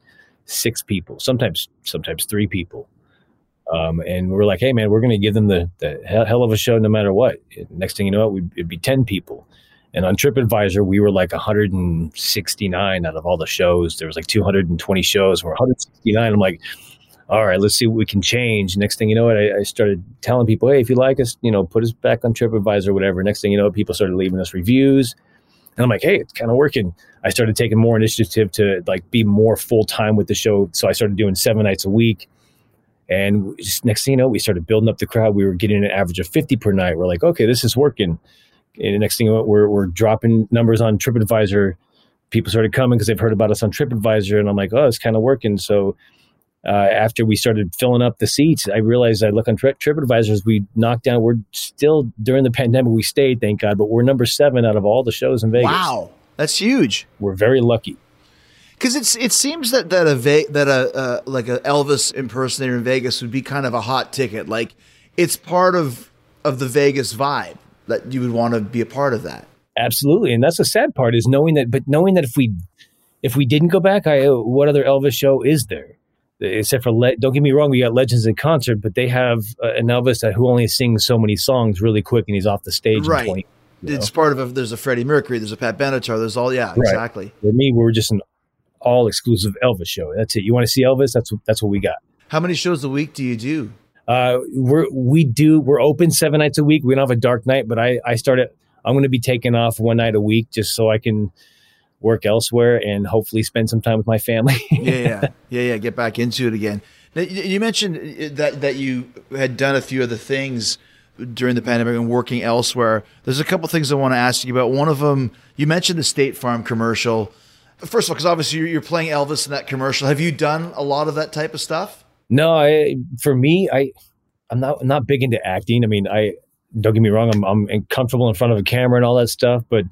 six people, sometimes sometimes three people. Um, and we're like, hey, man, we're going to give them the, the hell, of a show no matter what. Next thing you know, we'd, it'd be 10 people. And on TripAdvisor, we were like 169 out of all the shows. There was like 220 shows. We're 169. I'm like, all right, let's see what we can change. Next thing you know, I, I started telling people, hey, if you like us, you know, put us back on TripAdvisor or whatever. Next thing you know, people started leaving us reviews. And I'm like, hey, it's kind of working. I started taking more initiative to like be more full time with the show. So I started doing seven nights a week. And just, next thing you know, we started building up the crowd. We were getting an average of 50 per night. We're like, okay, this is working. And the next thing you know, we're, we're dropping numbers on TripAdvisor. People started coming because they've heard about us on TripAdvisor. And I'm like, oh, it's kind of working. So uh, after we started filling up the seats, I realized I look on Tri- TripAdvisor we knocked down. We're still during the pandemic. We stayed, thank God, but we're number seven out of all the shows in Vegas. Wow, that's huge. We're very lucky. Because it's it seems that that a Ve- that a uh, like a Elvis impersonator in Vegas would be kind of a hot ticket. Like it's part of of the Vegas vibe that you would want to be a part of that. Absolutely, and that's the sad part is knowing that. But knowing that if we if we didn't go back, I what other Elvis show is there? except for Le- don't get me wrong, we got Legends in concert, but they have uh, an Elvis that who only sings so many songs really quick, and he's off the stage. Right. 20, it's part of a, there's a Freddie Mercury, there's a Pat Benatar, there's all yeah, right. exactly. For me, we're just an all exclusive Elvis show. That's it. You want to see Elvis? That's that's what we got. How many shows a week do you do? Uh, we're we do we're open seven nights a week. We don't have a dark night, but I I started. I'm going to be taking off one night a week just so I can work elsewhere and hopefully spend some time with my family. yeah, yeah, yeah, yeah. Get back into it again. Now, you mentioned that that you had done a few other things during the pandemic and working elsewhere. There's a couple things I want to ask you about. One of them, you mentioned the State Farm commercial. First of all, because obviously you're playing Elvis in that commercial. Have you done a lot of that type of stuff? No, I, for me, I, I'm not I'm not big into acting. I mean, I don't get me wrong, I'm I'm comfortable in front of a camera and all that stuff. But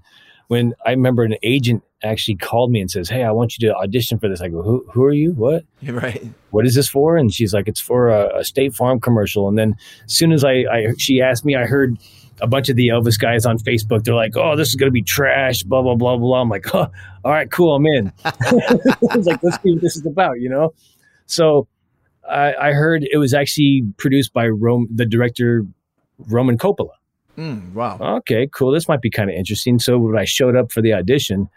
when I remember an agent actually called me and says, "Hey, I want you to audition for this." I go, "Who who are you? What? Right. What is this for?" And she's like, "It's for a, a State Farm commercial." And then as soon as I, I she asked me, I heard a bunch of the Elvis guys on Facebook. They're like, "Oh, this is gonna be trash." Blah blah blah blah. I'm like, oh, "All right, cool, I'm in." I was like, "Let's see what this is about," you know. So I, I heard it was actually produced by Rome, the director Roman Coppola. Mm, wow. Okay, cool. This might be kind of interesting. So when I showed up for the audition,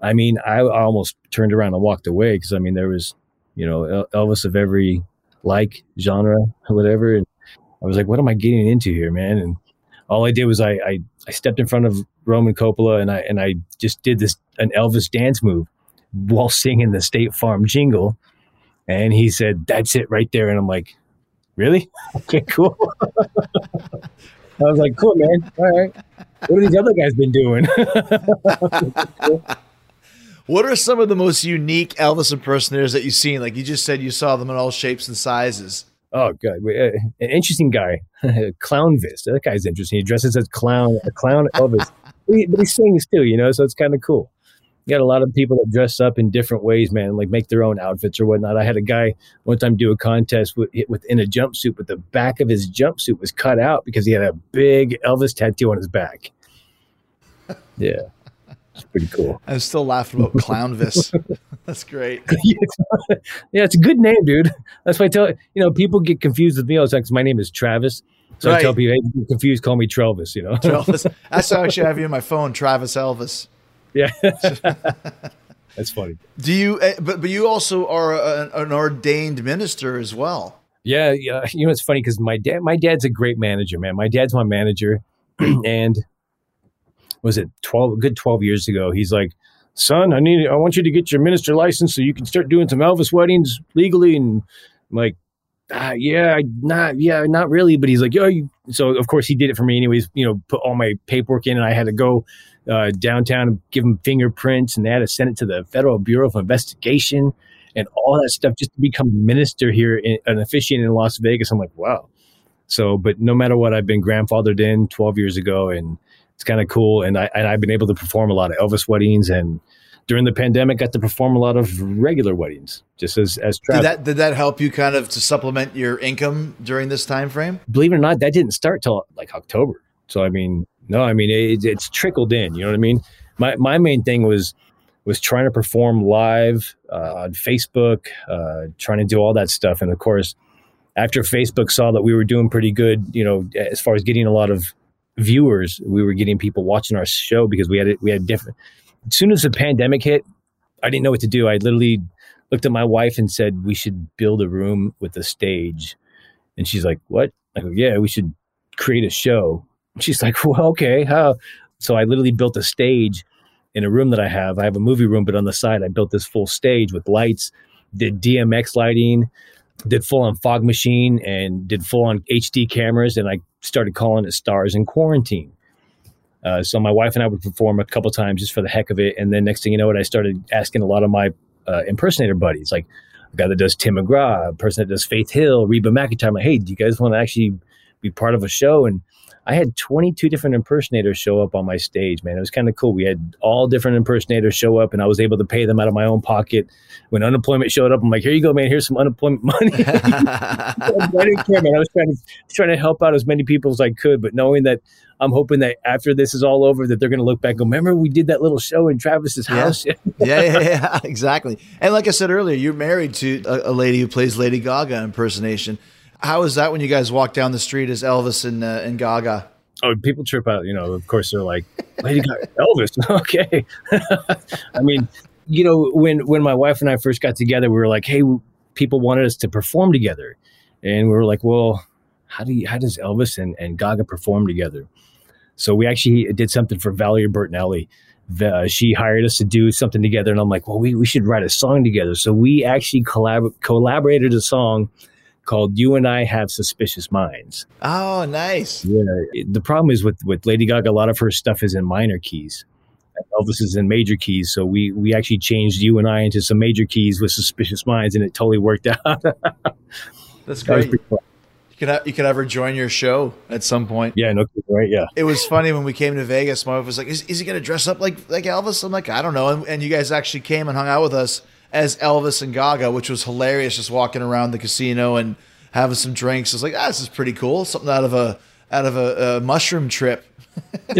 I mean, I, I almost turned around and walked away because I mean, there was, you know, Elvis of every like genre, whatever. And I was like, what am I getting into here, man? And all I did was I, I, I stepped in front of Roman Coppola and I, and I just did this, an Elvis dance move while singing the State Farm jingle. And he said, that's it right there. And I'm like, really? Okay, cool. I was like, cool, man. All right. What have these other guys been doing? What are some of the most unique Elvis impersonators that you've seen? Like you just said, you saw them in all shapes and sizes. Oh, good. Uh, an interesting guy, Clown Clownvis. That guy's interesting. He dresses as clown, a clown Elvis, he, but he sings too, you know. So it's kind of cool. You got a lot of people that dress up in different ways, man. Like make their own outfits or whatnot. I had a guy one time do a contest with, within a jumpsuit, but the back of his jumpsuit was cut out because he had a big Elvis tattoo on his back. Yeah. It's pretty cool. I'm still laughing about Clownvis. That's great. yeah, it's a good name, dude. That's why I tell you know people get confused with me all the time because my name is Travis. So right. I tell people, hey, get confused, call me Travis. You know, Travis. That's how I should have you in my phone, Travis Elvis. Yeah, that's funny. Do you? Eh, but but you also are an, an ordained minister as well. Yeah, yeah. You know, it's funny because my dad, my dad's a great manager, man. My dad's my manager, and was it 12 good 12 years ago he's like son i need i want you to get your minister license so you can start doing some elvis weddings legally and I'm like ah, yeah not yeah not really but he's like yo you. so of course he did it for me anyways you know put all my paperwork in and i had to go uh, downtown and give him fingerprints and they had to send it to the federal bureau of investigation and all that stuff just to become a minister here in, an officiant in las vegas i'm like wow so but no matter what i've been grandfathered in 12 years ago and it's kind of cool. And I and I've been able to perform a lot of Elvis weddings and during the pandemic got to perform a lot of regular weddings just as as Did that did that help you kind of to supplement your income during this time frame? Believe it or not, that didn't start till like October. So I mean, no, I mean it, it's trickled in. You know what I mean? My my main thing was was trying to perform live uh, on Facebook, uh, trying to do all that stuff, and of course, after Facebook saw that we were doing pretty good, you know, as far as getting a lot of viewers. We were getting people watching our show because we had it. We had different. As soon as the pandemic hit, I didn't know what to do. I literally looked at my wife and said, "We should build a room with a stage." And she's like, "What?" I go, "Yeah, we should create a show." she's like, "Well, okay, how?" So I literally built a stage in a room that I have. I have a movie room, but on the side, I built this full stage with lights, did DMX lighting, did full on fog machine and did full on HD cameras, and I started calling it Stars in Quarantine. Uh, so my wife and I would perform a couple times just for the heck of it, and then next thing you know, it I started asking a lot of my uh, impersonator buddies, like, a guy that does Tim McGraw, a person that does Faith Hill, Reba McEntire. I'm like, hey, do you guys want to actually be part of a show? And I had 22 different impersonators show up on my stage, man. It was kind of cool. We had all different impersonators show up, and I was able to pay them out of my own pocket. When unemployment showed up, I'm like, here you go, man. Here's some unemployment money. I didn't care, man. I was trying to trying to help out as many people as I could, but knowing that I'm hoping that after this is all over, that they're going to look back and go, remember we did that little show in Travis's Yeah. house? yeah, yeah, yeah, exactly. And like I said earlier, you're married to a, a lady who plays Lady Gaga impersonation. How is that when you guys walk down the street as Elvis and uh, and Gaga? oh, people trip out. You know, of course, they're like, Lady Gaga, Elvis. okay. I mean, you know, when when my wife and I first got together, we were like, hey, people wanted us to perform together, and we were like, well, how do you, how does Elvis and, and Gaga perform together? So we actually did something for Valerie Bertinelli. The, she hired us to do something together, and I'm like, well, we, we should write a song together. So we actually collab- collaborated a song called "You and I Have Suspicious Minds." Oh, nice. Yeah, the problem is with with Lady Gaga, a lot of her stuff is in minor keys. Elvis is in major keys, so we we actually changed you and I into some major keys with Suspicious Minds, and it totally worked out. That's great. fun. You could have, you could have her join your show at some point. Yeah, no, kidding, right? Yeah, It was funny when we came to Vegas. My wife was like, "Is, is he going to dress up like like Elvis?" I'm like, "I don't know." And, and you guys actually came and hung out with us as Elvis and Gaga, which was hilarious. Just walking around the casino and having some drinks. I was like, "Ah, this is pretty cool. Something out of a out of a, a mushroom trip."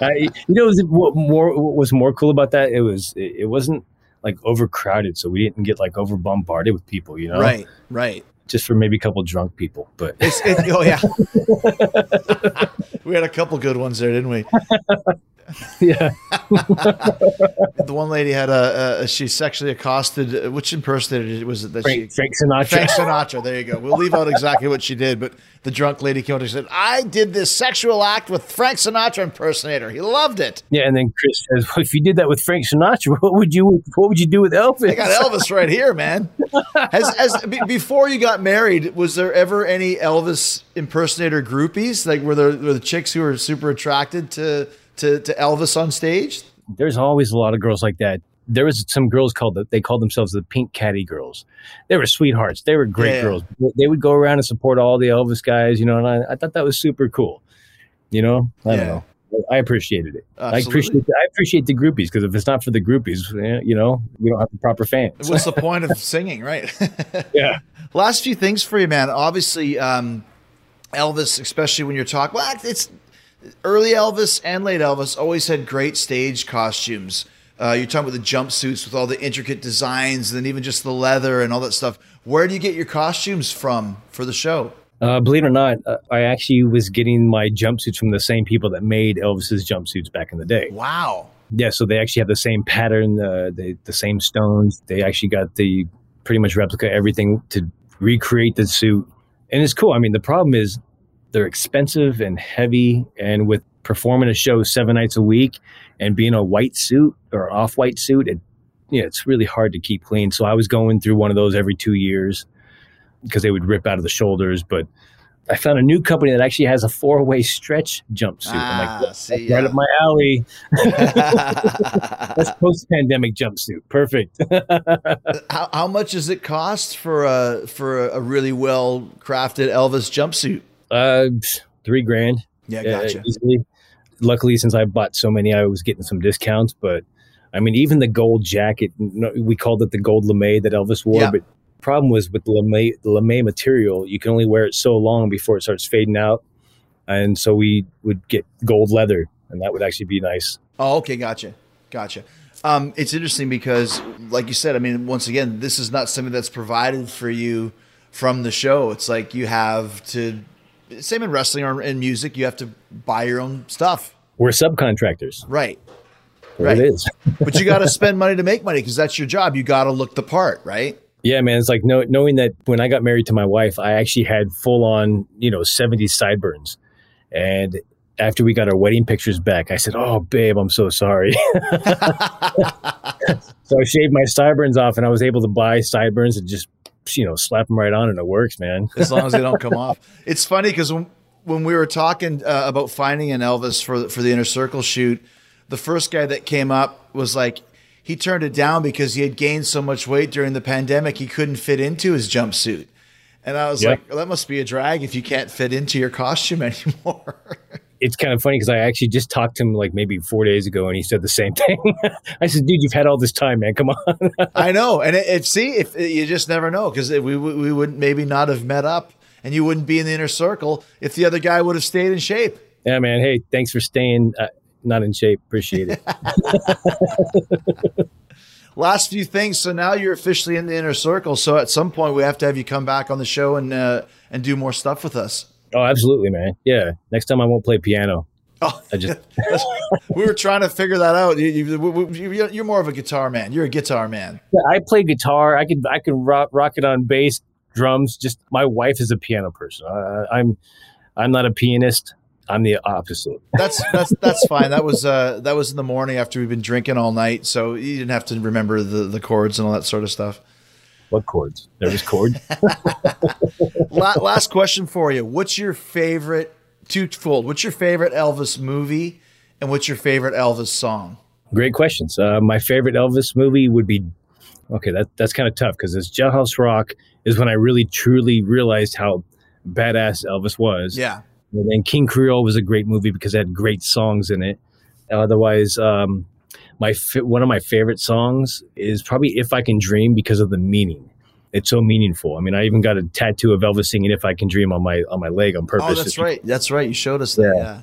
You know, was what more what was more cool about that? It was it, it wasn't like overcrowded, so we didn't get like over bombarded with people. You know, Right, right. Just for maybe a couple drunk people, but It's, it, oh yeah. we had a couple good ones there, didn't we? yeah, The one lady had a, a she sexually accosted. uh, Which impersonator was it that she? Frank, Frank Sinatra. Frank Sinatra. There you go. We'll leave out exactly what she did, but the drunk lady came out and said, "I did this sexual act with Frank Sinatra impersonator. He loved it. Yeah, and then Chris says, well, "If you did that with Frank Sinatra, what would you what would you do with Elvis?" I got Elvis right here, man." Has, as be- before you got married, was there ever any Elvis impersonator groupies? Like were there were the chicks who were super attracted to to, to Elvis on stage? There's always a lot of girls like that. There was some girls called the, they called themselves the Pink Caddy Girls. They were sweethearts. They were great Yeah. girls. They would go around and support all the Elvis guys, you know, and I, I thought that was super cool. You know, I Yeah. don't know. I appreciated it. I appreciate the, I appreciate the groupies because if it's not for the groupies, eh, you know, we don't have the proper fans. What's the point of singing, right? yeah. Last few things for you, man. Obviously, um, Elvis, especially when you're talking, well, it's early Elvis and late Elvis always had great stage costumes. Uh, you're talking about the jumpsuits with all the intricate designs, and then even just the leather and all that stuff. Where do you get your costumes from for the show? Uh, believe it or not, uh, I actually was getting my jumpsuits from the same people that made Elvis's jumpsuits back in the day. Wow. Yeah, so they actually have the same pattern, uh, the the same stones. They actually got the pretty much replica everything to recreate the suit, and it's cool. I mean, the problem is they're expensive and heavy, and with performing a show seven nights a week and being a white suit or off white suit, it yeah, it's really hard to keep clean. So I was going through one of those every two years because they would rip out of the shoulders, but. I found a new company that actually has a four-way stretch jumpsuit. I'm Ah, like, see, right yeah. up my alley. That's post-pandemic jumpsuit. Perfect. how, how much does it cost for a for a really well crafted Elvis jumpsuit? Uh, three grand. Yeah, gotcha. easily. Luckily, since I bought so many, I was getting some discounts. But I mean, even the gold jacket, we called it the gold lame that Elvis wore. Yeah. But problem was with the lame, the lame material, you can only wear it so long before it starts fading out. And so we would get gold leather, and that would actually be nice. Oh, okay, gotcha, gotcha. Um, it's interesting because, like you said, I mean, once again, this is not something that's provided for you from the show. It's like you have to, same in wrestling or in music, you have to buy your own stuff, We're subcontractors. right? There Right. It is. But you got to spend money to make money because that's your job. You got to look the part, right? Yeah, man. It's like know, knowing that when I got married to my wife, I actually had full on, you know, 70s sideburns. And after we got our wedding pictures back, I said, Oh, babe, I'm so sorry. so I shaved my sideburns off and I was able to buy sideburns and just, you know, slap them right on and it works, man. as long as they don't come off. It's funny because when, when we were talking uh, about finding an Elvis for for the inner circle shoot, the first guy that came up was like he turned it down because he had gained so much weight during the pandemic he couldn't fit into his jumpsuit. And I was Yeah. like, well, that must be a drag if you can't fit into your costume anymore. It's kind of funny because I actually just talked to him like maybe four days ago, and he said the same thing. I said, "Dude, you've had all this time, man. Come on." I know, and it, it see if you just never know because we we wouldn't maybe not have met up, and you wouldn't be in the inner circle if the other guy would have stayed in shape. yeah, man. Hey, thanks for staying uh, not in shape. Appreciate it. Last few things. So now you're officially in the inner circle. So at some point we have to have you come back on the show and uh, and do more stuff with us. Oh, absolutely, man. Yeah. Next time I won't play piano. Oh, I just we were trying to figure that out. You, you, you, you're more of a guitar man. You're a guitar man. Yeah, I play guitar. I could I could rock, rock it on bass, drums. Just my wife is a piano person. Uh, I'm I'm not a pianist. I'm the opposite. That's that's that's fine. That was uh that was in the morning after we've been drinking all night, so you didn't have to remember the the chords and all that sort of stuff. What chords? There was chords. Last question for you: What's your favorite twofold? What's your favorite Elvis movie, and what's your favorite Elvis song? Great questions. Uh, my favorite Elvis movie would be okay. That that's kind of tough because it's Jailhouse Rock is when I really truly realized how badass Elvis was. Yeah, And then King Creole was a great movie because it had great songs in it. Otherwise, um, my one of my favorite songs is probably "If I Can Dream" because of the meaning. It's so meaningful. I mean, I even got a tattoo of Elvis singing "If I Can Dream" on my on my leg on purpose. Oh, that's right. That's right. You showed us that. Yeah. Yeah.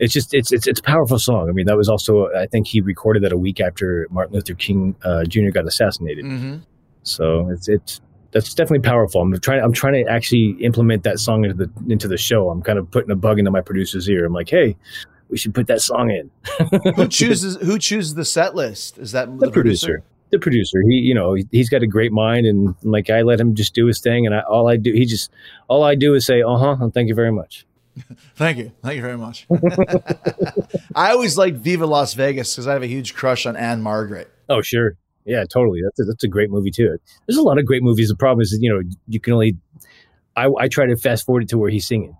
It's just it's it's it's a powerful song. I mean, that was also I think he recorded that a week after Martin Luther King uh, Jr. got assassinated. hmm So it's it's that's definitely powerful. I'm trying I'm trying to actually implement that song into the into the show. I'm kind of putting a bug into my producer's ear. I'm like, hey, we should put that song in. Who chooses Who chooses the set list? Is that the producer. The producer, he, you know, he, he's got a great mind, and like I let him just do his thing, and I, all I do, he just, all I do is say, uh huh, and thank you very much. Thank you. Thank you very much. I always liked Viva Las Vegas because I have a huge crush on Ann-Margret. Oh, sure, yeah, totally. That's a, that's a great movie too. There's a lot of great movies. The problem is, that, you know, you can only, I, I try to fast forward it to where he's singing.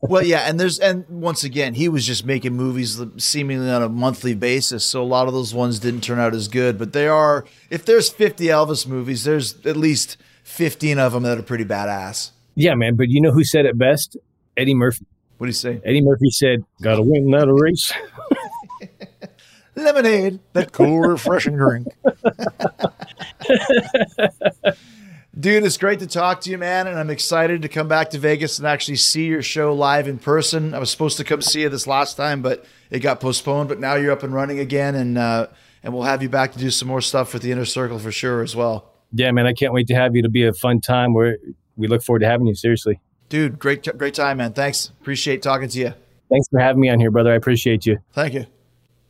Well, yeah, and there's and once again, he was just making movies seemingly on a monthly basis, so a lot of those ones didn't turn out as good. But they are, if there's 50 Elvis movies, there's at least 15 of them that are pretty badass. Yeah, man. But you know who said it best? Eddie Murphy. What do you say? Eddie Murphy said, "Gotta win that a race." Lemonade, that cool, refreshing drink. Dude, it's great to talk to you, man, and I'm excited to come back to Vegas and actually see your show live in person. I was supposed to come see you this last time, but it got postponed. But now you're up and running again, and uh, and we'll have you back to do some more stuff with the Inner Circle for sure as well. Yeah, man. I can't wait to have you. It'll be a fun time. Where we look forward to having you. Seriously. Dude, great great time, man. Thanks. Appreciate talking to you. Thanks for having me on here, brother. I appreciate you. Thank you.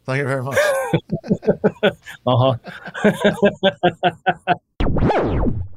Thank you very much. Uh huh.